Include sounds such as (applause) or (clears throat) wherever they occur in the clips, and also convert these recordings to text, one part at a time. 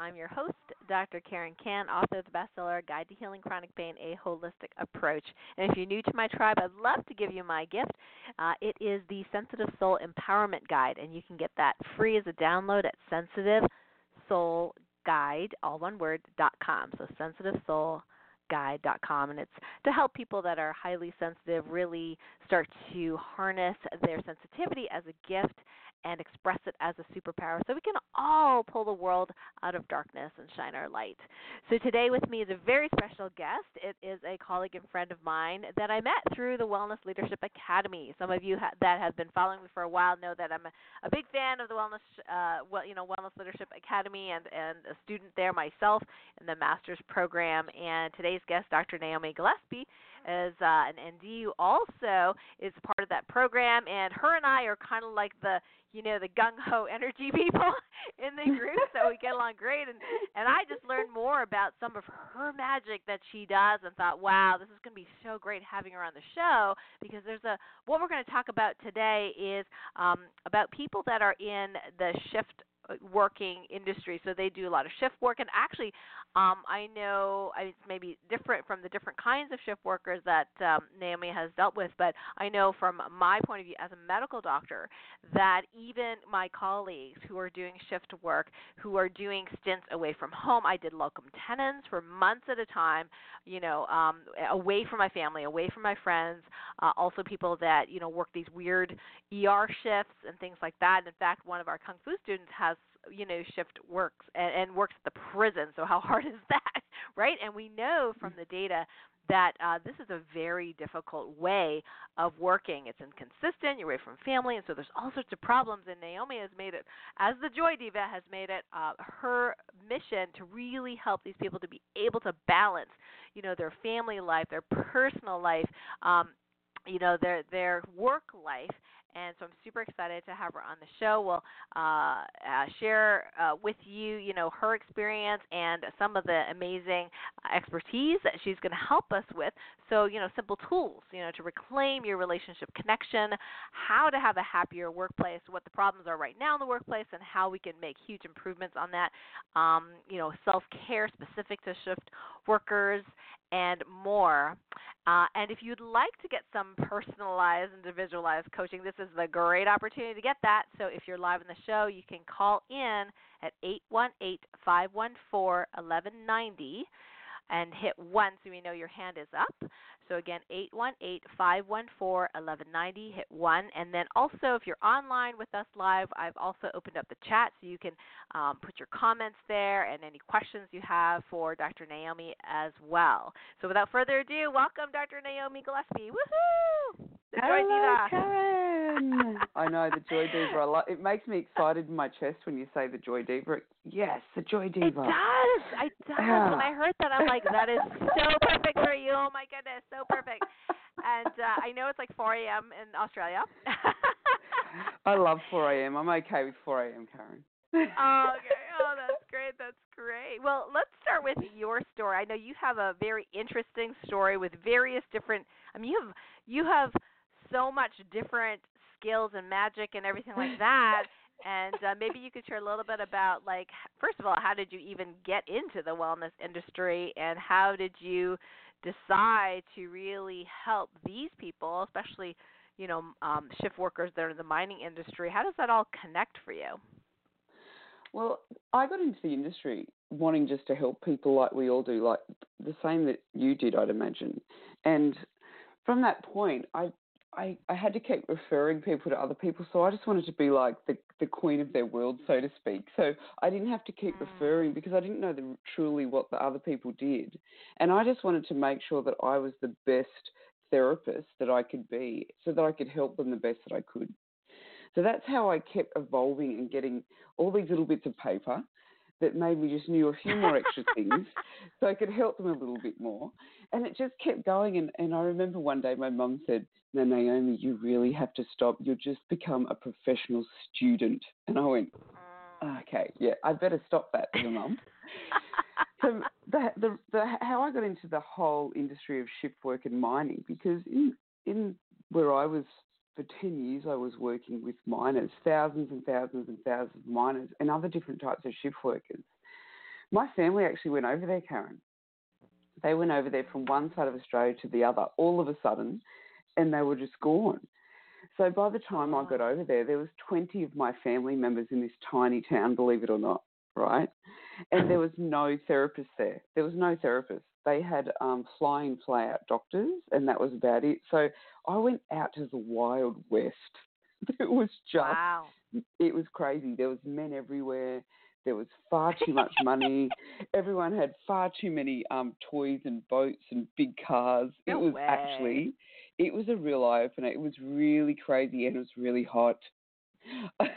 I'm your host, Dr. Karen Kan, author of the bestseller Guide to Healing Chronic Pain: A Holistic Approach. And if you're new to my tribe, I'd love to give you my gift. Uh, it is the Sensitive Soul Empowerment Guide, and you can get that free as a download at Sensitive Soul Guide, all one word, dot com. So Sensitive Soul guide.com and it's to help people that are highly sensitive really start to harness their sensitivity as a gift and express it as a superpower so we can all pull the world out of darkness and shine our light. So today with me is a very special guest. It is a colleague and friend of mine that I met through the Wellness Leadership Academy. Some of you ha- that have been following me for a while know that I'm a, a big fan of the Wellness uh, well, you know, Wellness Leadership Academy and and a student there myself in the master's program and today's guest Dr. Naomi Gillespie is uh, an NDU also is part of that program and her and I are kind of like the you know the gung ho (laughs) energy people (laughs) in the group, so we get along great. And and I just learned more about some of her magic that she does, and thought, wow, this is going to be so great having her on the show because there's a what we're going to talk about today is um, about people that are in the shift working industry so they do a lot of shift work and actually um i know it's maybe different from the different kinds of shift workers that um, naomi has dealt with but i know from my point of view as a medical doctor that even my colleagues who are doing shift work who are doing stints away from home i did locum tenens for months at a time you know um away from my family away from my friends uh, also people that you know work these weird er shifts and things like that. And in fact one of our kung fu students has you know shift works and, and works at the prison. So how (laughs) hard is that, right? And we know from the data that uh, this is a very difficult way of working. It's inconsistent. You're away from family, and so there's all sorts of problems. And Naomi has made it, as the Joy Diva, has made it uh, her mission to really help these people to be able to balance, you know, their family life, their personal life, um, you know, their their work life, and so I'm super excited to have her on the show. We'll uh, uh, share uh, with you, you know, her experience and some of the amazing expertise that she's going to help us with. So, you know, simple tools, you know, to reclaim your relationship connection, how to have a happier workplace, what the problems are right now in the workplace, and how we can make huge improvements on that. Um, you know, self care specific to shift workers and more. Uh, and if you'd like to get some personalized, individualized coaching, this is the great opportunity to get that. So if you're live in the show, you can call in at 818 514 1190 and hit 1 so we know your hand is up. So again, 818-514-1190, hit 1. And then also, if you're online with us live, I've also opened up the chat so you can um, put your comments there and any questions you have for Dr. Naomi as well. So without further ado, welcome Dr. Naomi Gillespie. Woohoo! The Joy Hello, Diva. Karen. (laughs) I know the Joy Diva. Lot. It makes me excited in my chest when you say the Joy Diva. Yes, the Joy Diva. It does. It does. Yeah. When I heard that, I'm like, that is so perfect for you. Oh my goodness, so perfect. And uh, I know it's like 4 a.m. in Australia. (laughs) I love 4 a.m. I'm okay with 4 a.m. Karen. oh, (laughs) okay. Oh, that's great. That's great. Well, let's start with your story. I know you have a very interesting story with various different. I mean, you have you have so much different skills and magic and everything like (laughs) that. and uh, maybe you could share a little bit about, like, first of all, how did you even get into the wellness industry, and how did you decide to really help these people, especially, you know, um, shift workers that are in the mining industry? How does that all connect for you? Well, I got into the industry wanting just to help people like we all do, like the same that you did, I'd imagine. And from that point, I I, I had to keep referring people to other people, so I just wanted to be like the, the queen of their world, so to speak. So I didn't have to keep mm. referring because I didn't know the, truly what the other people did. And I just wanted to make sure that I was the best therapist that I could be so that I could help them the best that I could. So that's how I kept evolving and getting all these little bits of paper that made me just knew a few more extra things (laughs) so I could help them a little bit more. And it just kept going. And, and I remember one day my mum said, No, Naomi, you really have to stop. You'll just become a professional student. And I went, mm. Okay, yeah, I better stop that, mum. (laughs) so the, the, the, how I got into the whole industry of shift work and mining, because in, in where I was for 10 years, I was working with miners, thousands and thousands and thousands of miners, and other different types of shift workers. My family actually went over there, Karen. They went over there from one side of Australia to the other all of a sudden, and they were just gone. So by the time I got over there, there was 20 of my family members in this tiny town, believe it or not, right? And there (clears throat) was no therapist there. There was no therapist. They had um, flying fly out doctors, and that was about it. So I went out to the wild west. (laughs) It was just Wow. it was crazy. There was men everywhere. There was far too much money. Everyone had far too many um, toys and boats and big cars. it was way. actually, it was a real eye opener. It was really crazy and it was really hot. (laughs) I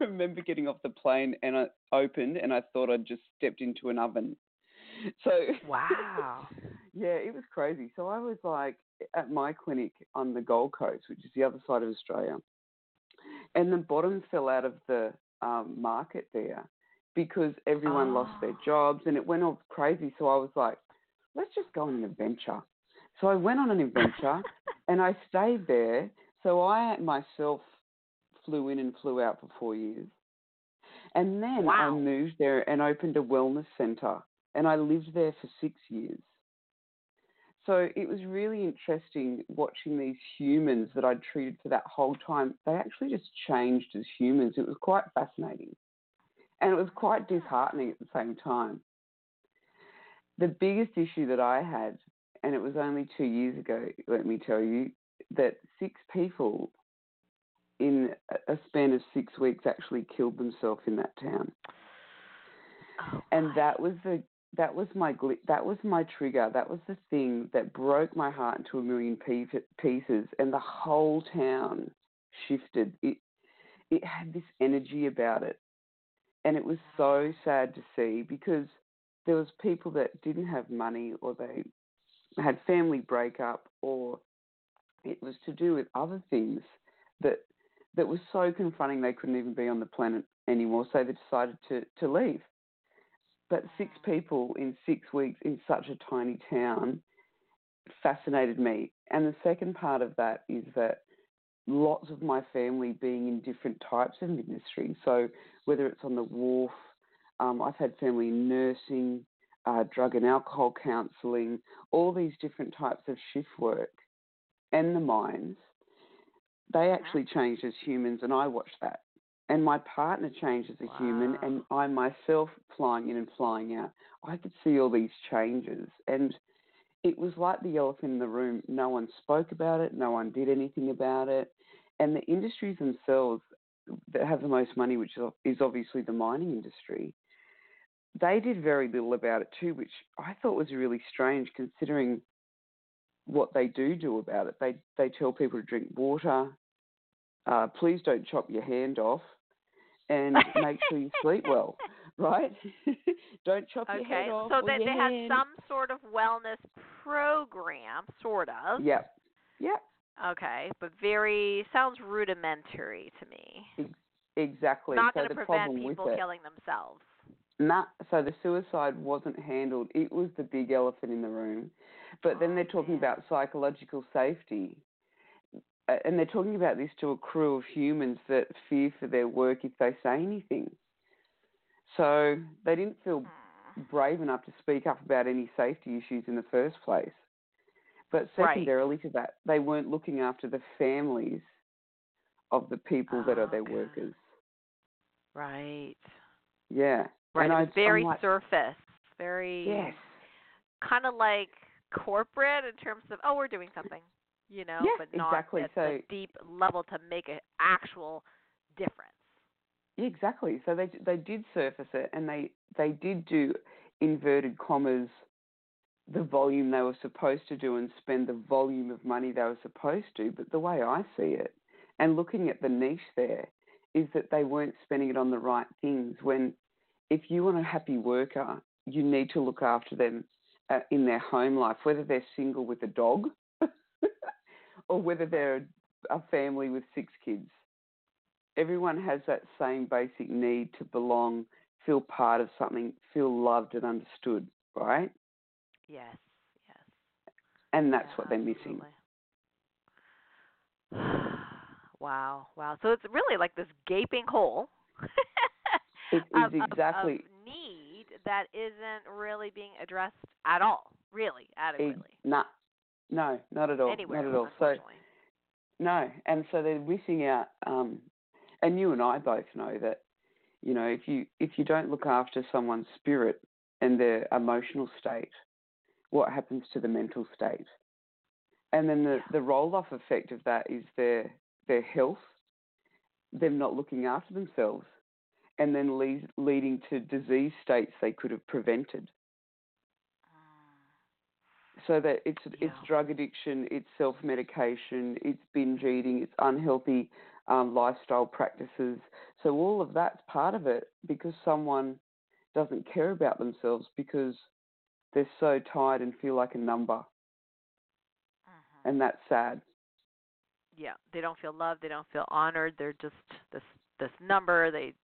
remember getting off the plane and I opened and I thought I'd just stepped into an oven. So Wow. (laughs) yeah, it was crazy. So I was like at my clinic on the Gold Coast, which is the other side of Australia, and the bottom fell out of the um, market there because everyone lost their Oh. jobs and it went all crazy. So I was like, let's just go on an adventure. So I went on an adventure (laughs) and I stayed there. So I myself flew in and flew out for four years. And then I moved there and opened a wellness center and I lived there for six years. So it was really interesting watching these humans that I'd treated for that whole time. They actually just changed as humans. It was quite fascinating. And it was quite disheartening at the same time. The biggest issue that I had, and it was only two years ago, let me tell you, that six people in a- span of six weeks actually killed themselves in that town Oh, and that was the that was my that was my trigger. That was the thing that broke my heart into a million pieces, and the whole town shifted. It it had this energy about it, and it was so sad to see because there was people that didn't have money or they had family breakup or it was to do with other things that that was so confronting they couldn't even be on the planet anymore. So they decided to to leave. But six people in six weeks in such a tiny town fascinated me. And the second part of that is that lots of my family being in different types of industry. So whether it's on the wharf, um, I've had family in nursing, uh, drug and alcohol counselling, all these different types of shift work, and the mines. They actually changed as humans, and I watched that and my partner changed as a human and I myself flying in and flying out. I could see all these changes and it was like the elephant in the room. No one spoke about it, no one did anything about it. And the industries themselves that have the most money, which is obviously the mining industry, they did very little about it too, which I thought was really strange considering what they do do about it. They they tell people to drink water, uh, please don't chop your hand off, and (laughs) make sure you sleep well, right? (laughs) don't chop your head off. Okay, so or they had some sort of wellness program, sort of. Yep, yep, Okay, but very sounds rudimentary to me. exactly. Not so going to the prevent people killing themselves. Nah, so the suicide wasn't handled. It was the big elephant in the room. But then Oh, they're talking man. about psychological safety. And they're talking about this to a crew of humans that fear for their work if they say anything. So they didn't feel brave enough to speak up about any safety issues in the first place. But Right. secondarily to that, they weren't looking after the families of the people that are their ah, Okay. workers. Right. Yeah. Right. I- very like, surface, very yes. kind of like corporate in terms of oh we're doing something, you know, Yeah, but not exactly. at So- the deep level to make an actual difference. Yeah, exactly. So they they did surface it, and they they did do inverted commas the volume they were supposed to do and spend the volume of money they were supposed to. But the way I see it, and looking at the niche there, is that they weren't spending it on the right things. When if you want a happy worker, you need to look after them uh, in their home life, whether they're single with a dog, (laughs) or whether they're a family with six kids everyone has that same basic need to belong, feel part of something, feel loved and understood, right? Yes. Yes. And that's Yeah, what they're missing. absolutely. (sighs) wow. Wow. So it's really like this gaping hole. (laughs) It of, is of- exactly of need that isn't really being addressed at all, really, adequately. Nah, no, not at all. Anywhere, not at all. So no, and so they're missing out. Um, and you and I both know that, you know, if you if you don't look after someone's spirit and their emotional state, what happens to the mental state? And then the, the roll off effect of that is their their health, them not looking after themselves, and then lead, leading to disease states they could have prevented. Ah. So that it's it's drug addiction, it's self medication, it's binge eating, it's unhealthy um, lifestyle practices. So all of that's part of it because someone doesn't care about themselves because they're so tired and feel like a number, Mhm. and that's sad. yeah, they don't feel loved, they don't feel honored. They're just this this number. They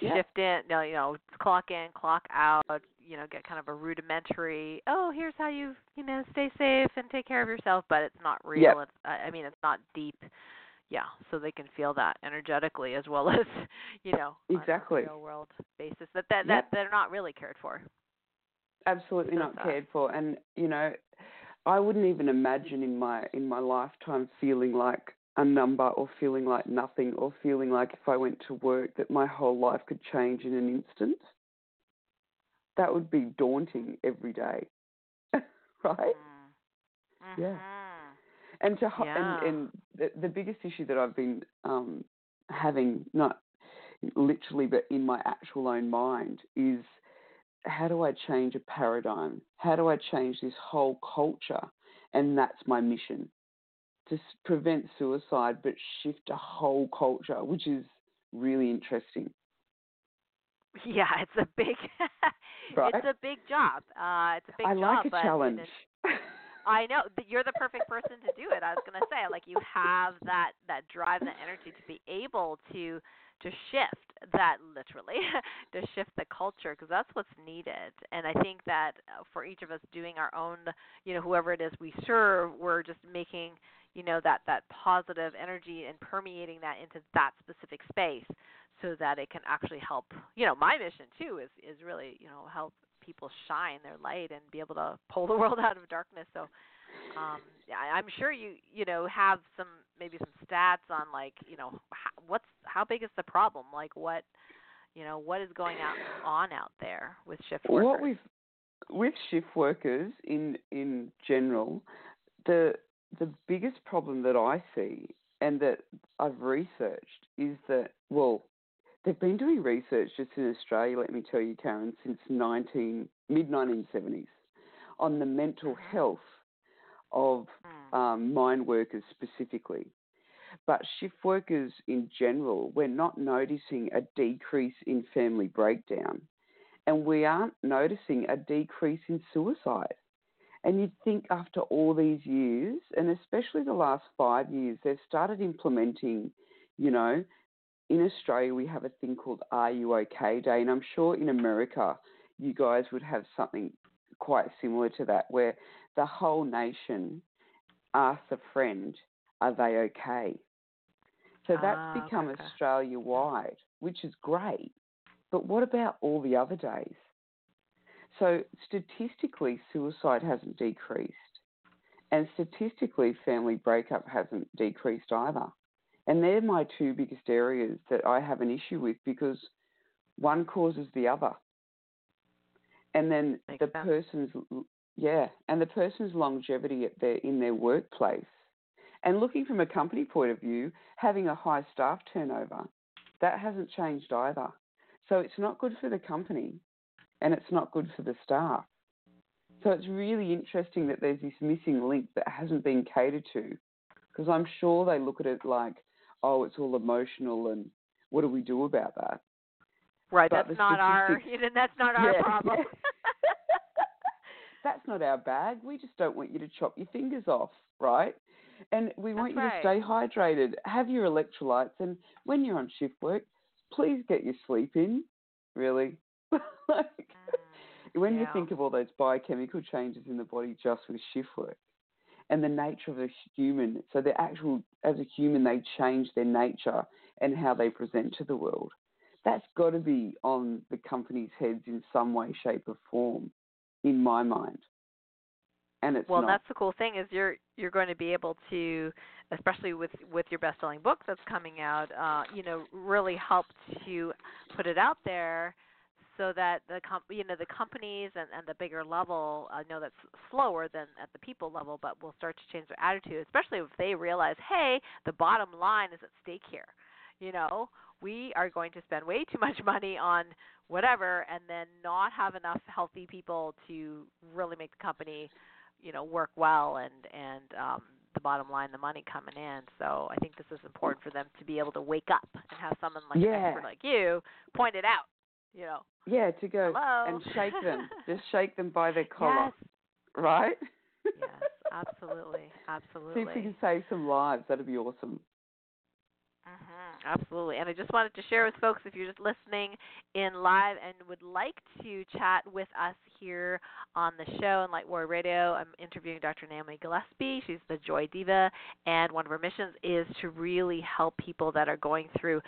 Yeah. shift in, you know, clock in, clock out. You know, get kind of a rudimentary. Oh, here's how you you know stay safe and take care of yourself, but it's not real. Yep. It's I mean, it's not deep. Yeah, so they can feel that energetically as well (laughs) as you know Exactly. on a real world basis. That that that they're not really cared for. absolutely So not sad. cared for and you know i wouldn't even imagine in my in my lifetime feeling like a number or feeling like nothing or feeling like if i went to work that my whole life could change in an instant that would be daunting every day (laughs) right Mm. Yeah. And to Yeah. and, and the, the biggest issue that I've been um, having, not literally, but in my actual own mind, is how do I change a paradigm? How do I change this whole culture? And that's my mission to s- prevent suicide, but shift a whole culture, which is really interesting. Yeah, (laughs) it's a big (laughs) Right? it's a big job. Uh it's a big I job, I like a challenge. (laughs) I know you're the perfect person to do it. I was to say like you have that that drive, that energy to be able to to shift that literally (laughs) to shift the culture because that's what's needed. And I think that uh, for each of us doing our own, you know, whoever it is we serve, we're just making you know that that positive energy and permeating that into that specific space so that it can actually help you know my mission too is is really you know help people shine their light and be able to pull the (laughs) world out of darkness. So um I- i'm sure you you know have some maybe some stats on like you know how, what's how big is the problem? Like what you know what is going out on out there with shift workers What we've with shift workers in in general, the the biggest problem that I see and that I've researched is that well, they've been doing research just in Australia. Let me tell you, Karen, since mid nineteen seventies on the mental Mhm. health of Hmm. um, mine workers specifically. But shift workers in general, we're not noticing a decrease in family breakdown. And we aren't noticing a decrease in suicide. And you'd think after all these years, and especially the last five years, they've started implementing, you know, in Australia we have a thing called R U OK Day. And I'm sure in America you guys would have something quite similar to that, where the whole nation asks a friend, Are they okay? So that's Ah, become okay. Australia wide, which is great. But what about all the other days? So statistically, suicide hasn't decreased, and statistically, family breakup hasn't decreased either. And they're my two biggest areas that I have an issue with because one causes the other. And then Makes the sense. person's yeah, and the person's longevity at their in their workplace. And looking from a company point of view, having a high staff turnover, that hasn't changed either. So it's not good for the company and it's not good for the staff. So it's really interesting that there's this missing link that hasn't been catered to because I'm sure they look at it like, oh, it's all emotional and what do we do about that? right but that's not our you that's not our Yeah, problem yeah. (laughs) That's not our bag. We just don't want you to chop your fingers off, right? And we want That's you to stay hydrated, have your electrolytes, and when you're on shift work, please get your sleep in. Really, (laughs) like, when you Mm, think of all those biochemical changes in the body just with shift work, and the nature of a human, so the actual as a human they change their nature and how they present to the world. that's got to be on the company's heads in some way, shape, or form, in my mind. And it's well, not. that's the cool thing is you're you're going to be able to, especially with with your best-selling book that's coming out, uh, you know, really help to put it out there so that the com- you know the companies and, and the bigger level I know that's slower than at the people level, but will start to change their attitude, especially if they realize, hey, the bottom line is at stake here. You know, we are going to spend way too much (laughs) money on whatever, and then not have enough healthy people to really make the company, you know, work well and and um, the bottom line, the money coming in. So I think this is important for them to be able to wake up and have someone like yeah. an expert like you point it out you know. Yeah, to go Hello? and shake them. (laughs) Just shake them by their collar. Yes. Right? yes, absolutely. Absolutely. (laughs) See if we can save some lives. That'd be awesome. Absolutely. And I just wanted to share with folks if you're just listening in live and would like to chat with us here on the show on Light Warrior Radio, I'm interviewing Dr. Naomi Gillespie. She's the Joy Diva, and one of her missions is to really help people that are going through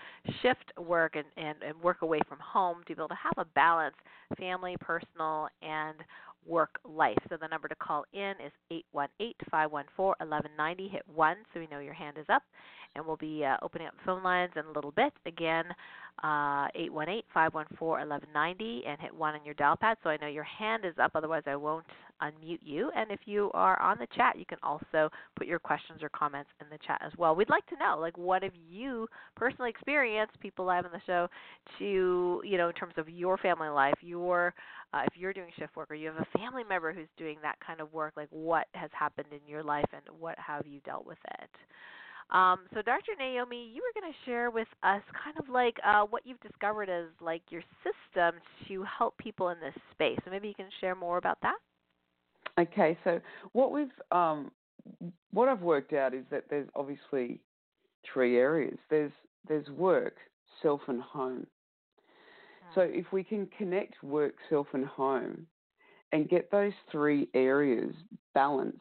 shift work and, and, and work away from home to be able to have a balance, family, personal, and work life. So the number to call in is 818 514 1190. Hit 1 so we know your hand is up and we'll be uh, opening up phone lines in a little bit. Again, eight one eight five one four eleven ninety, and hit 1 on your dial pad so I know your hand is up, otherwise I won't unmute you. And if you are on the chat, you can also put your questions or comments in the chat as well. We'd like to know, like, what have you personally experienced, people live on the show, to, you know, in terms of your family life, your, uh, if you're doing shift work or you have a family member who's doing that kind of work, like what has happened in your life and what have you dealt with it? Um, so, Dr. Naomi, you were going to share with us kind of like uh, what you've discovered as like your system to help people in this space. So maybe you can share more about that. Okay, so what we've um, what I've worked out is that there's obviously three areas. There's there's work, self, and home. So Hmm. if we can connect work, self, and home, and get those three areas balanced,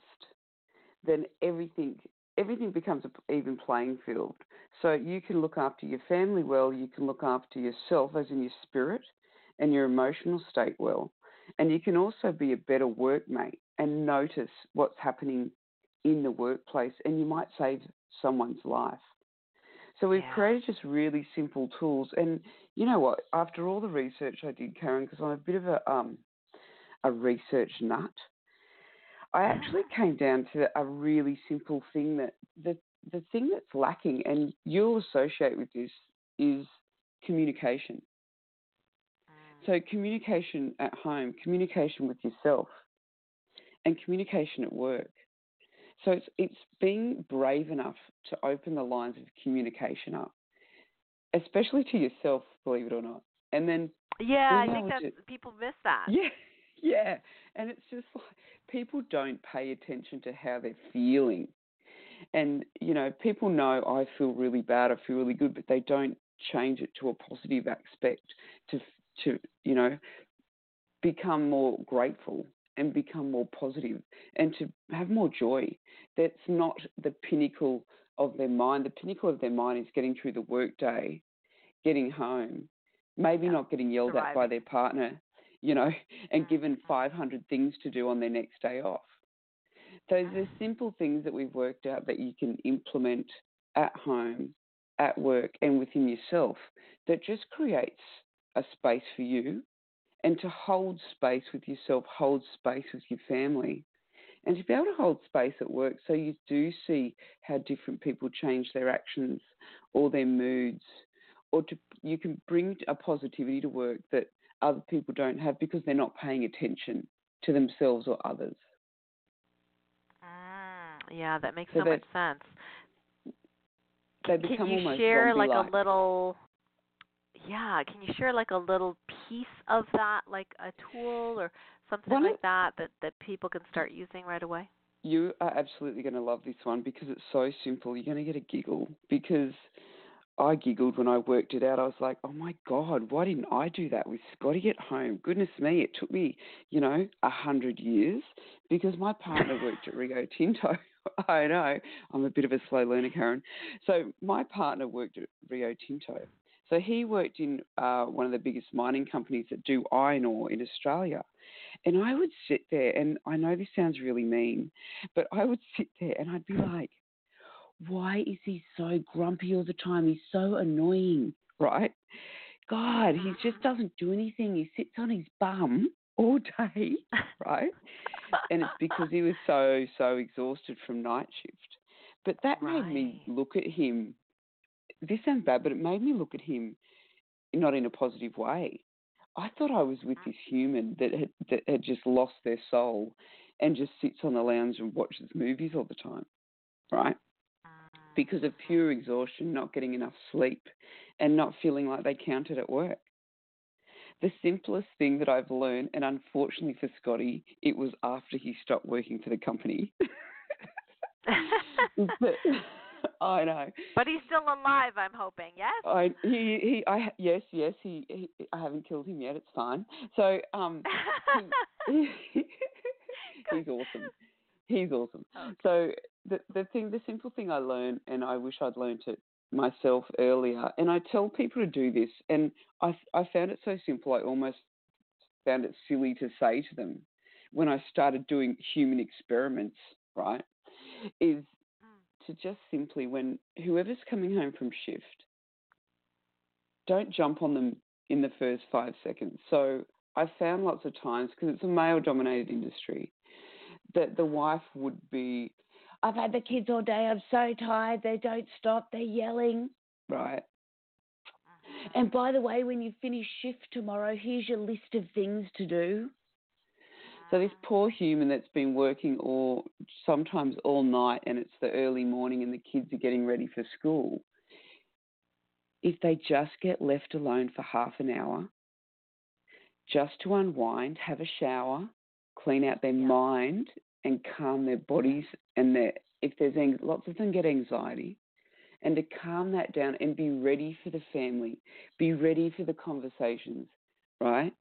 then everything everything becomes an even playing field. So you can look after your family well, you can look after yourself, as in your spirit and your emotional state well, and you can also be a better workmate and notice what's happening in the workplace, and you might save someone's life. So we've Yeah. created just really simple tools, and you know what? After all the research I did, Karen, because I'm a bit of a um, a research nut, I actually came down to a really simple thing that the the thing that's lacking, and you'll associate with this, is communication. Mm. So communication at home, communication with yourself, and communication at work. So it's it's being brave enough to open the lines of communication up, especially to yourself, believe it or not. And then Yeah, I think that people miss that. yeah, (laughs) yeah. And it's just like people don't pay attention to how they're feeling. And, you know, people know I feel really bad, I feel really good, but they don't change it to a positive aspect to, to you know, become more grateful and become more positive and to have more joy. That's not the pinnacle of their mind. The pinnacle of their mind is getting through the workday, getting home, maybe Yeah, not getting yelled at by their partner, you know, (laughs) and Mm, given mm. 500 things to do on their next day off. Those are simple things that we've worked out that you can implement at home, at work, and within yourself that just creates a space for you and to hold space with yourself, hold space with your family, and to be able to hold space at work so you do see how different people change their actions or their moods, or to you can bring a positivity to work that other people don't have because they're not paying attention to themselves or others. Mm, yeah, that makes So so much sense. They Can become you share like a little? Yeah, can you share like a little piece of that, like a tool or something One of- like that, that that people can start using right away? You are absolutely going to love this one because it's so simple. You're going to get a giggle because I giggled when I worked it out. I was like, oh my God, why didn't I do that with Scotty at home? Goodness me, it took me, you know, a hundred years because my partner worked at Rio Tinto. (laughs) I know, I'm a bit of a slow learner, Karen. So my partner worked at Rio Tinto. So he worked in uh, one of the biggest mining companies that do iron ore in Australia. And I would sit there, and I know this sounds really mean, but I would sit there and I'd be like, why is he so grumpy all the time? He's so annoying, right? God, he just ah. doesn't do anything. He sits on his bum all day, (laughs) right? and it's because he was so, so exhausted from night shift. But that right. made me look at him. This sounds bad, but it made me look at him not in a positive way. I thought I was with ah. this human that had, that had just lost their soul and just sits on the lounge and watches movies all the time, right? Because of pure exhaustion, not getting enough sleep, and not feeling like they counted at work. The simplest thing that I've learned, and unfortunately for Scotty, it was after he stopped working for the company. (laughs) but, (laughs) I know. But he's still alive. I'm hoping. Yes. I he he I yes yes he, he I haven't killed him yet. It's fine. So um he, he, (laughs) he's awesome. He's awesome. Okay. So the the thing the simple thing I learned and I wish I'd learned it myself earlier and I tell people to do this and I I found it so simple I almost found it silly to say to them when I started doing human experiments, right? Is mm. to just simply, when whoever's coming home from shift, don't jump on them in the first five seconds. So I found lots of times, because it's a male dominated industry, that the wife would be, I've had the kids all day, I'm so tired, they don't stop, they're yelling, right? Uh-huh. And by the way, when you finish shift tomorrow, here's your list of things to do. So this uh-huh. poor human that's been working all sometimes all night and it's the early morning and the kids are getting ready for school. If they just get left alone for half an hour, just to unwind, have a shower, clean out their Yeah. mind and calm their bodies and their if there's ang- lots of them get anxiety and to calm that down and be ready for the family, be ready for the conversations, right?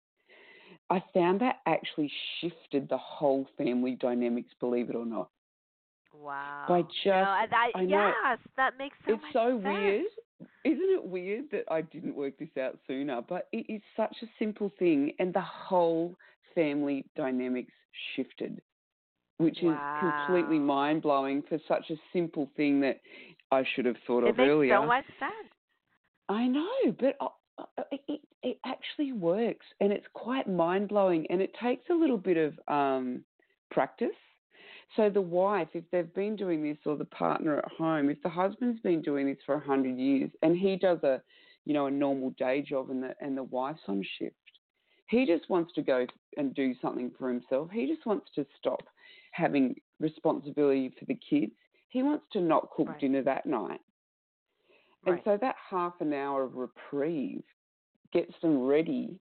I found that actually shifted the whole family dynamics, believe it or not. Wow. By just, I, I, I know. yes, that makes so it's so sense. weird. Isn't it weird that I didn't work this out sooner? But it is such a simple thing, and the whole family dynamics shifted, which is completely mind blowing for such a simple thing that I should have thought It of earlier. so much sense. I know, but uh, uh, it, it, actually works and it's quite mind blowing and it takes a little bit of um, practice. So the wife, if they've been doing this, or the partner at home, if the husband's been doing this for a hundred years and he does a, you know, a normal day job and the and the wife's on shift, he just wants to go and do something for himself. He just wants to stop having responsibility for the kids. He wants to not cook Right. dinner that night. And Right. so that half an hour of reprieve gets them ready.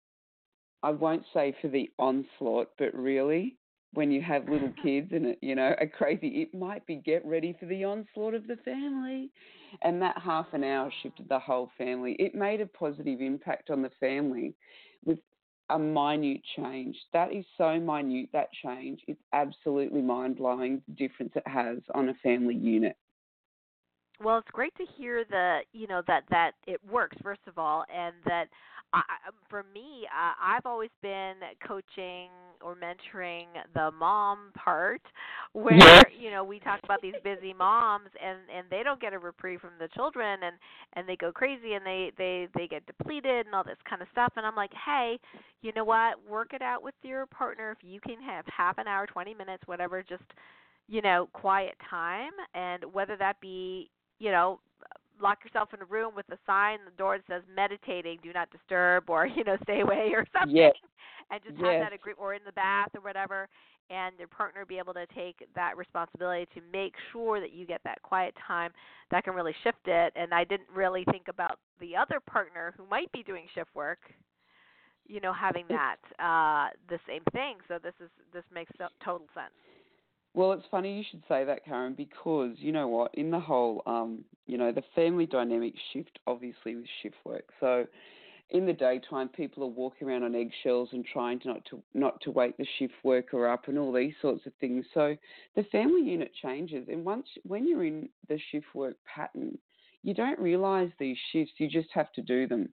I won't say for the onslaught, but really, when you have little (laughs) kids and it, you know, a crazy, it might be get ready for the onslaught of the family. And that half an hour shifted the whole family. It made a positive impact on the family with a minute change. That is so minute, that change. It's absolutely mind blowing the difference it has on a family unit. Well, it's great to hear the you know that that it works first of all, and that I, I- for me, uh, I've always been coaching or mentoring the mom part, (laughs) where Yes. you know we talk about these busy moms, and and they don't get a reprieve from the children, and and they go crazy, and they they they get depleted and all this kind of stuff, and I'm like, hey, you know what? Work it out with your partner if you can have half an hour, 20 minutes, whatever, just you know, quiet time, and whether that be you know, lock yourself in a room with a sign on the door that says meditating, do not disturb, or you know, stay away or (laughs) something, Yes. and just Yes. have that agree, or in the bath or whatever, and your partner be able to take that responsibility to make sure that you get that quiet time. That can really shift it. And I didn't really think about the other partner who might be doing shift work. You know, having that uh the same thing. So this is this makes total sense. Well, it's funny you should say that, Karen, because you know what? In the whole, um, you know, the family dynamic shift obviously with shift work. So, in the daytime, people are walking around on eggshells and trying to not to not to wake the shift worker up and all these sorts of things. So, the family unit changes, and once when you're in the shift work pattern, you don't realise these shifts. You just have to do them.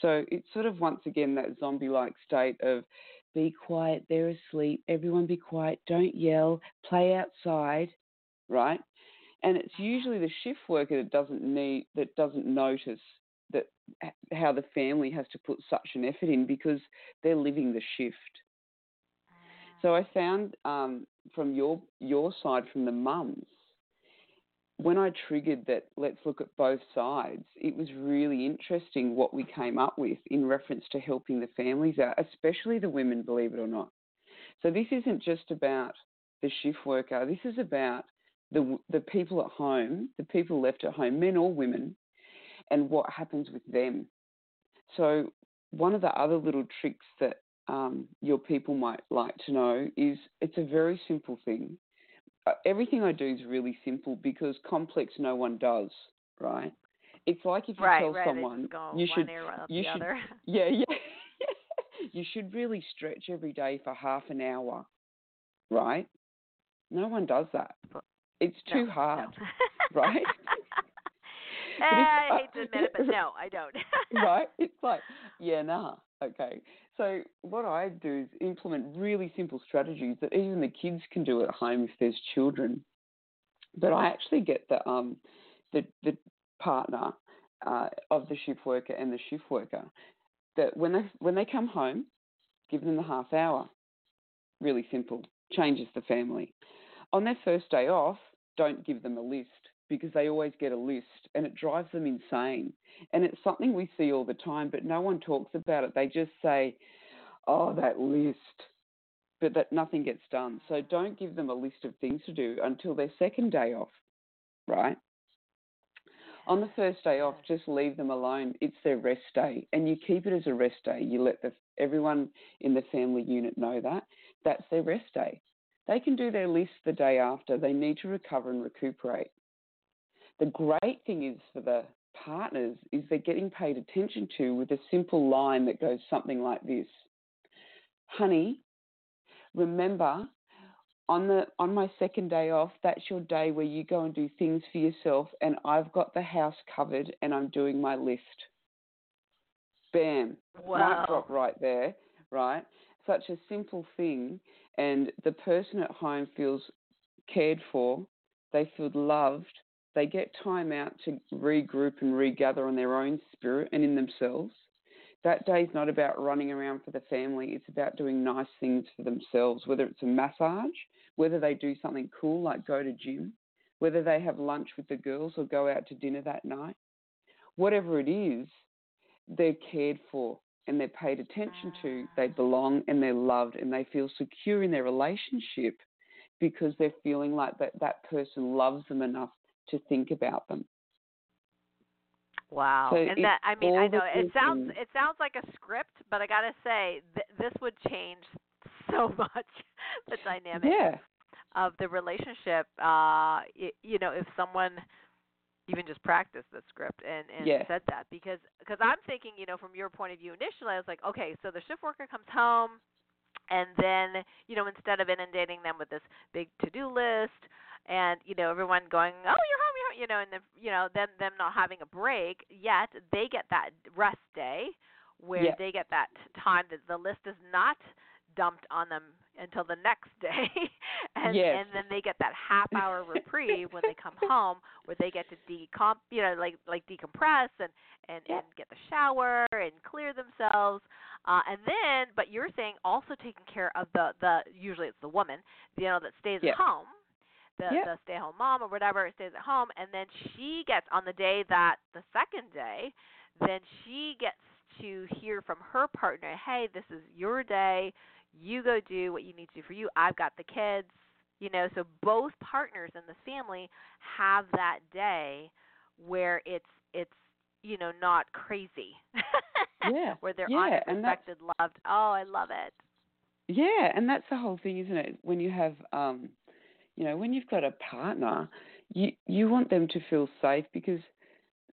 So it's sort of once again that zombie like state of be quiet, they're asleep, everyone be quiet, don't yell, play outside, right? And it's usually the shift worker that doesn't need that doesn't notice that how the family has to put such an effort in because they're living the shift. So I found um, from your your side, from the mums, when I triggered that, let's look at both sides. It was really interesting what we came up with in reference to helping the families out, especially the women, believe it or not. So this isn't just about the shift worker. This is about the the people at home, the people left at home, men or women, and what happens with them. So one of the other little tricks that um, your people might like to know is it's a very simple thing. Uh, everything I do is really simple because complex no one does, right? It's like if you right, tell right. someone you should, you should, other. (laughs) yeah, yeah, (laughs) you should really stretch every day for half an hour, right? No one does that. It's too no, hard, no. (laughs) right? I hate to admit it, but no, I don't. right? It's like, yeah, nah. Okay. So what I do is implement really simple strategies that even the kids can do at home if there's children. But I actually get the um the the partner uh, of the shift worker and the shift worker that when they when they come home, give them the half hour. Really simple. Changes the family. On their first day off, don't give them a list because they always get a list and it drives them insane. And it's something we see all the time, but no one talks about it. They just say, oh, that list, but that nothing gets done. So don't give them a list of things to do until their second day off, right? On the first day off, just leave them alone. It's their rest day, and you keep it as a rest day. You let the, everyone in the family unit know that that's their rest day. They can do their list the day after. They need to recover and recuperate. The great thing is for the partners is they're getting paid attention to with a simple line that goes something like this. Honey, remember on the on my second day off, that's your day where you go and do things for yourself and I've got the house covered and I'm doing my list. Bam. Wow. Mic drop right there, right? Such a simple thing and the person at home feels cared for, they feel loved, they get time out to regroup and regather on their own spirit and in themselves. That day is not about running around for the family, it's about doing nice things for themselves, whether it's a massage, whether they do something cool like go to gym, whether they have lunch with the girls or go out to dinner that night. Whatever it is, they're cared for and they're paid attention to, ah. they belong and they're loved and they feel secure in their relationship because they're feeling like that, that person loves them enough to think about them. Wow, So and that I mean I know it sounds it sounds like a script, but I gotta say th- this would change (laughs) so much the dynamic Yeah, of the relationship. Uh, y you know, if someone even just practiced the script and and Yeah. said that because because I'm thinking you know from your point of view initially I was like okay so the shift worker comes home and then you know instead of inundating them with this big to do list and you know everyone going oh you're home you're home you know and then you know then them not having a break yet they get that rest day where Yeah. they get that time that the list is not dumped on them until the next (laughs) day and Yes. and then they get that half (laughs) hour reprieve when they come home where they get to decomp you know like like decompress and and Yeah. and get the shower and clear themselves uh and then but you're saying also taking care of the the usually it's the woman you know that stays Yeah. at home the Yeah. the stay at home mom or whatever stays at home and then she gets on the day that the second day then she gets to hear from her partner hey this is your day. You go do what you need to do for you. I've got the kids. You know so both partners in the family have that day where it's it's you know not crazy. (laughs) Yeah, where they're yeah, honored and that's- respected loved. Oh i love it. Yeah, and that's the whole thing, isn't it? When you have, um, you know, when you've got a partner, you you want them to feel safe because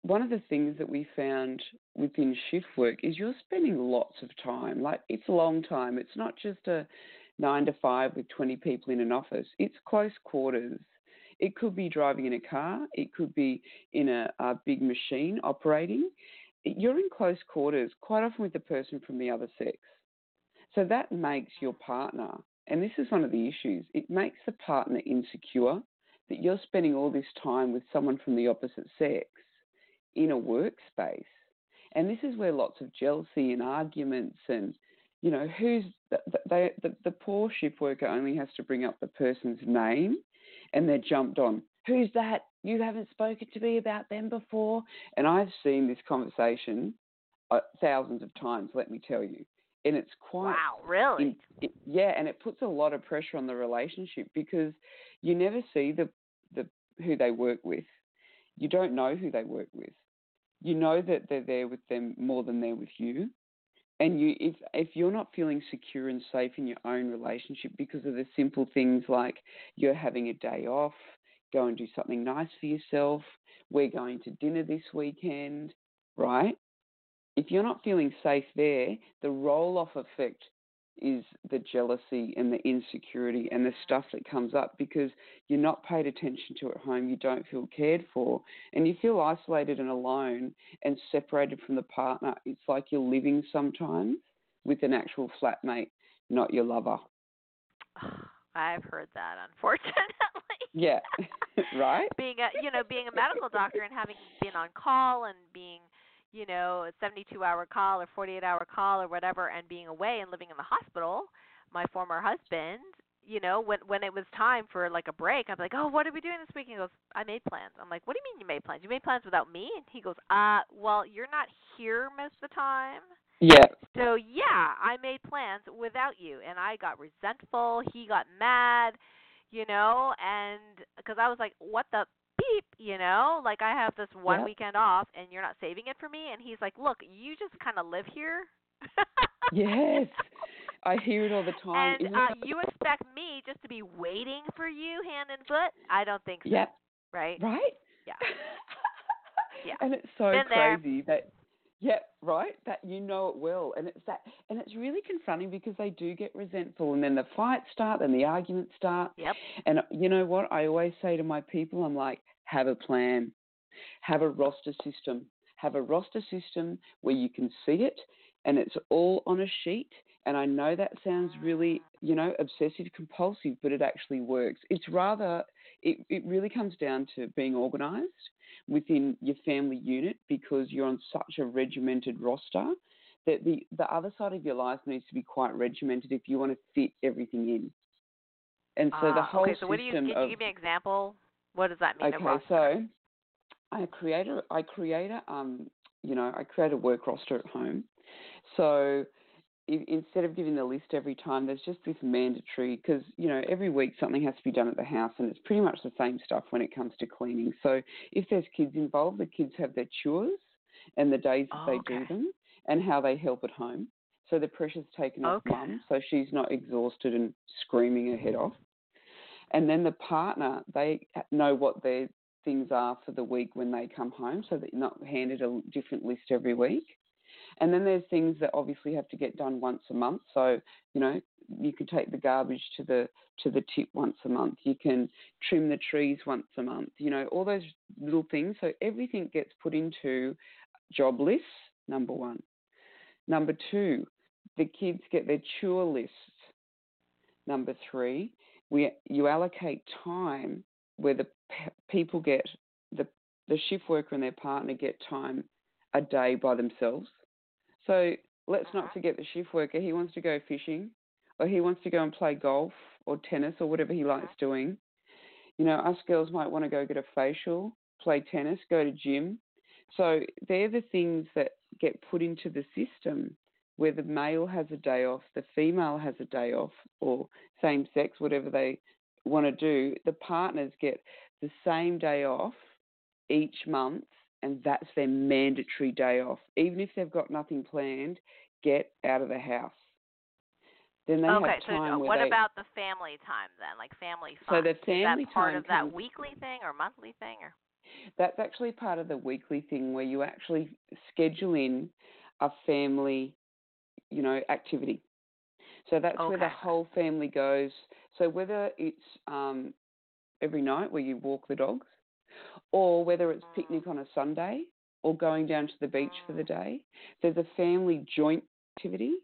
one of the things that we found within shift work is you're spending lots of time. Like it's a long time. It's not just a nine to five with 20 people in an office. It's close quarters. It could be driving in a car. It could be in a, a big machine operating. you're in close quarters quite often with the person from the other sex. So that makes your partner, and this is one of the issues, it makes the partner insecure that you're spending all this time with someone from the opposite sex in a workspace. And this is where lots of jealousy and arguments and you know who's the, the, the, the poor shift worker only has to bring up the person's name and they're jumped on. Who's that? You haven't spoken to me about them before? And i've seen this conversation uh, thousands of times let me tell you and it's quite wow really? in, it, yeah and it puts a lot of pressure on the relationship because you never see the the who they work with. You don't know who they work with. You know that they're there with them more than they're with you. And you if if you're not feeling secure and safe in your own relationship because of the simple things like you're having a day off go and do something nice for yourself we're going to dinner this weekend right if you're not feeling safe there the roll off effect is the jealousy and the insecurity and the stuff that comes up because you're not paid attention to at home, you don't feel cared for, and you feel isolated and alone and separated from the partner. It's like you're living sometimes with an actual flatmate, not your lover. (sighs) I've heard that, unfortunately. Yeah, (laughs) right. (laughs) being a you know being a medical doctor and having been on call and being you know, a 72 hour call or 48 hour call or whatever and being away and living in the hospital, my former husband, you know, when when it was time for like a break, I'm like, "Oh, what are we doing this week?" He goes, "I made plans." I'm like, "What do you mean you made plans? You made plans without me?" And he goes, "Uh, well, you're not here most of the time." Yeah. So, yeah, I made plans without you and I got resentful, he got mad, you know, and cuz I was like, "What the you know, like I have this one yep. weekend off and you're not saving it for me. And he's like, look, you just kind of live here. yes. (laughs) I hear it all the time. And uh, you expect me just to be waiting for you hand and foot? I don't think so. Yep. Right? Right? Yeah. (laughs) yeah. And it's so Been crazy there. that yeah, right. That you know it well, and it's that, and it's really confronting because they do get resentful, and then the fights start, and the arguments start. Yep. And you know what? I always say to my people, I'm like, have a plan, have a roster system, have a roster system where you can see it, and it's all on a sheet. And I know that sounds really, you know, obsessive compulsive, but it actually works. It's rather, it, it really comes down to being organized within your family unit because you're on such a regimented roster that the, the other side of your life needs to be quite regimented if you want to fit everything in. And so uh, the ah, whole okay, so what do you, can you give me an example? What does that mean? Okay, so I create a, I create a, um, you know, I create a work roster at home. So if, instead of giving the list every time, there's just this mandatory because you know every week something has to be done at the house, and it's pretty much the same stuff when it comes to cleaning. So if there's kids involved, the kids have their chores and the days that oh, they okay. do them, and how they help at home. So the pressure's taken off okay. mum, so she's not exhausted and screaming her head off. And then the partner, they know what their things are for the week when they come home, so that you're not handed a different list every week. And then there's things that obviously have to get done once a month. So, you know, you can take the garbage to the to the tip once a month. You can trim the trees once a month. You know, all those little things. So everything gets put into job lists. Number one. Number two, the kids get their chore lists. Number three, we you allocate time where the people get the the shift worker and their partner get time a day by themselves. So let's not uh-huh. forget the shift worker. He wants to go fishing, or he wants to go and play golf or tennis or whatever he likes uh-huh. doing. You know, us girls might want to go get a facial, play tennis, go to gym. So they're the things that get put into the system where the male has a day off, the female has a day off, or same sex, whatever they want to do, the partners get the same day off each month and that's their mandatory day off. Even if they've got nothing planned, get out of the house. Then they okay, have time with it. Okay. so what they, about the family time then? Like family fun? So the family time Is that part time of that comes, weekly thing or monthly thing or That's actually part of the weekly thing where you actually schedule in a family, you know, activity. So that's okay. where the whole family goes. So whether it's um, every night where you walk the dogs, or whether it's picnic on a Sunday, or going down to the beach for the day. There's a family joint activity.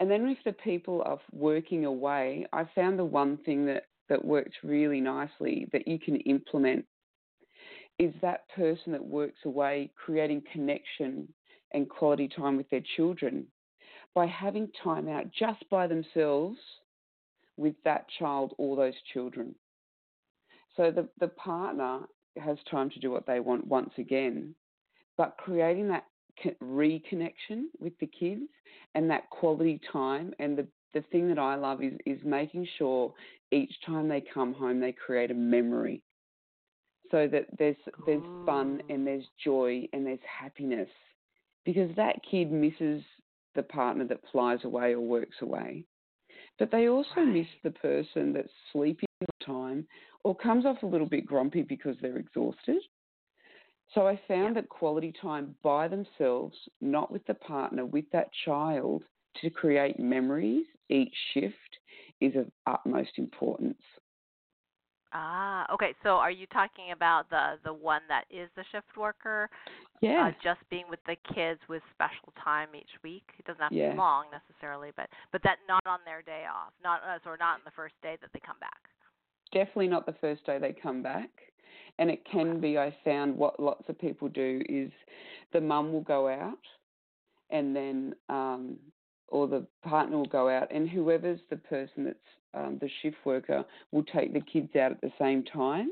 And then if the people are working away, I found the one thing that, that works really nicely that you can implement is that person that works away creating connection and quality time with their children by having time out just by themselves with that child or those children. So the, the partner has time to do what they want once again, but creating that reconnection with the kids and that quality time and the the thing that I love is is making sure each time they come home they create a memory so that there's there's fun and there's joy and there's happiness because that kid misses the partner that flies away or works away but they also right. miss the person that's sleeping all the time or comes off a little bit grumpy because they're exhausted so I found that quality time by themselves, not with the partner, with that child, to create memories each shift is of utmost importance. Ah, okay. So are you talking about the the one that is the shift worker? Yeah. Uh, just being with the kids with special time each week. It doesn't have to yeah. be long necessarily, but but that not on their day off, not uh, or not on the first day that they come back. Definitely not the first day they come back. And it can be, I found, what lots of people do is the mum will go out and then, um, or the partner will go out, and whoever's the person that's um, the shift worker will take the kids out at the same time.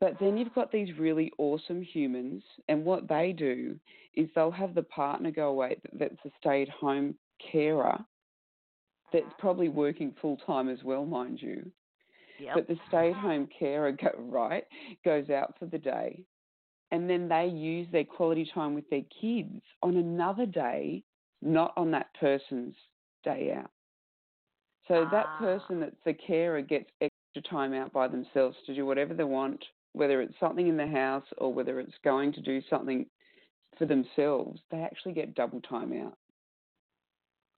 But then you've got these really awesome humans, and what they do is they'll have the partner go away that's a stay at home carer that's probably working full time as well, mind you. Yep. But the stay at home carer, go, (laughs) right, goes out for the day, and then they use their quality time with their kids on another day, not on that person's day out. So ah. that person that's the carer gets extra time out by themselves to do whatever they want, whether it's something in the house or whether it's going to do something for themselves. They actually get double time out.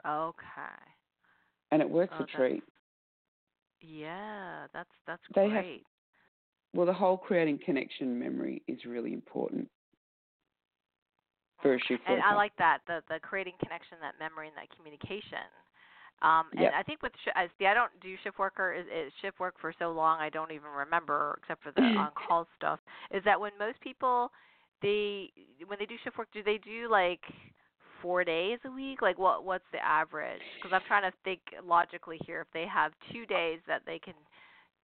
Okay. And it works oh, a treat. Yeah, that's that's they great. Have, well, the whole creating connection memory is really important for a shift And I like that the the creating connection, that memory, and that communication. Um, and yep. I think with I see, I don't do shift worker. Is, is shift work for so long? I don't even remember, except for the (laughs) on call stuff. Is that when most people they when they do shift work, do they do like four days a week? Like what what's the average? Because I'm trying to think logically here. If they have two days that they can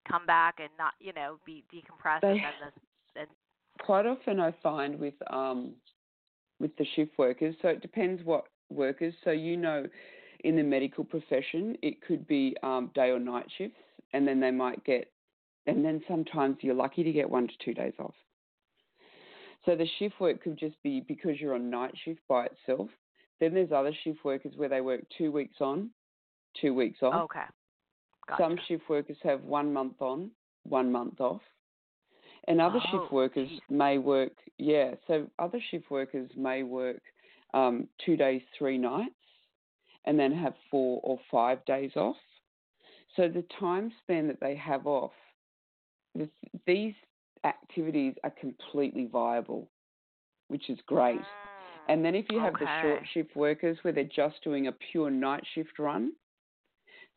come back and not you know be decompressed, they, and then the, and quite often I find with um with the shift workers. So it depends what workers. So you know in the medical profession, it could be um, day or night shifts, and then they might get, and then sometimes you're lucky to get one to two days off. So the shift work could just be because you're on night shift by itself. Then there's other shift workers where they work two weeks on, two weeks off. Okay. Gotcha. Some shift workers have one month on, one month off. And other oh, shift workers geez. may work, yeah, so other shift workers may work um, two days, three nights and then have four or five days off. So the time span that they have off, these activities are completely viable, which is great. Mm. And then if you have okay. the short shift workers where they're just doing a pure night shift run,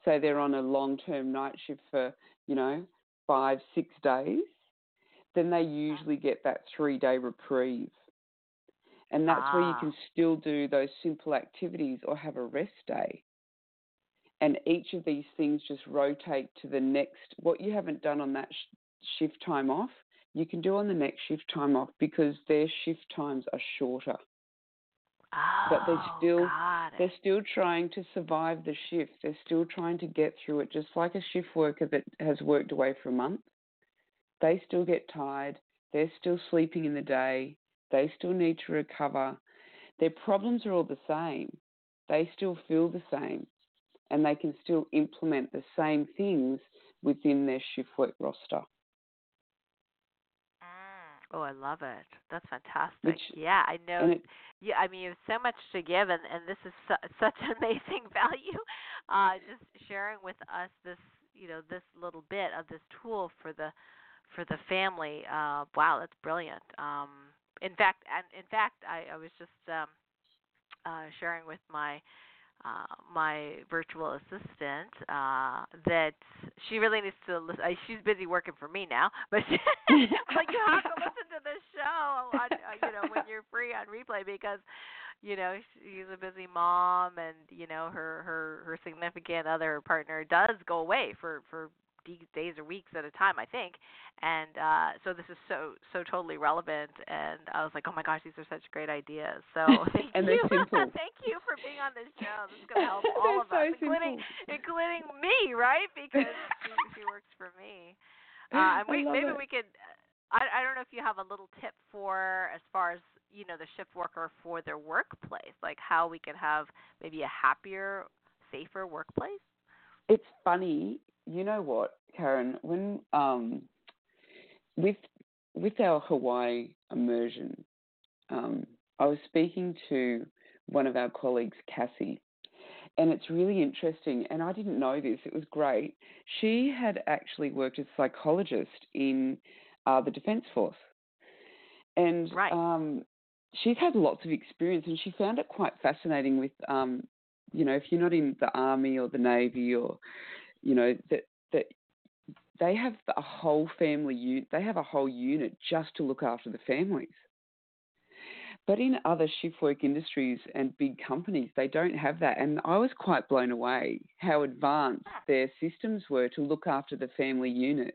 so they're on a long term night shift for, you know, five, six days, then they uh-huh. usually get that three day reprieve. And that's ah. where you can still do those simple activities or have a rest day. And each of these things just rotate to the next, what you haven't done on that sh- shift time off, you can do on the next shift time off because their shift times are shorter. Oh, but they're oh, still they're still trying to survive the shift. They're still trying to get through it, just like a shift worker that has worked away for a month. They still get tired. They're still sleeping in the day. They still need to recover. Their problems are all the same. They still feel the same. And they can still implement the same things within their shift work roster. Mm. Oh, I love it. That's fantastic. Which, yeah, I know. It, yeah, I mean, you have so much to give, and, and this is su- such (laughs) amazing value. Uh, just sharing with us this, you know, this little bit of this tool for the for the family. Uh, wow, that's brilliant. Um, in fact, and in fact, I, I was just um, uh, sharing with my uh, my virtual assistant uh, that she really needs to listen. Uh, she's busy working for me now, but she, (laughs) like you have to (laughs) listen to the show, on, uh, you know, when you're free on replay because, you know, she's a busy mom, and you know her her her significant other partner does go away for for days or weeks at a time, I think. And uh, so this is so so totally relevant. And I was like, oh my gosh, these are such great ideas. So (laughs) thank and you, (laughs) thank you for being on this show. This is going to help (laughs) all of so us, including including me, right? Because she, she works for me. Uh, and we, maybe it. we could. I, I don't know if you have a little tip for as far as you know the shift worker for their workplace, like how we can have maybe a happier, safer workplace. It's funny you know what, Karen? When um, with with our Hawaii immersion, um, I was speaking to one of our colleagues, Cassie, and it's really interesting. And I didn't know this; it was great. She had actually worked as a psychologist in uh, the Defence Force, and right. um, she's had lots of experience, and she found it quite fascinating. With um, you know, if you're not in the army or the navy or you know that that they have a whole family unit they have a whole unit just to look after the families. But in other shift work industries and big companies, they don't have that. And I was quite blown away how advanced their systems were to look after the family unit.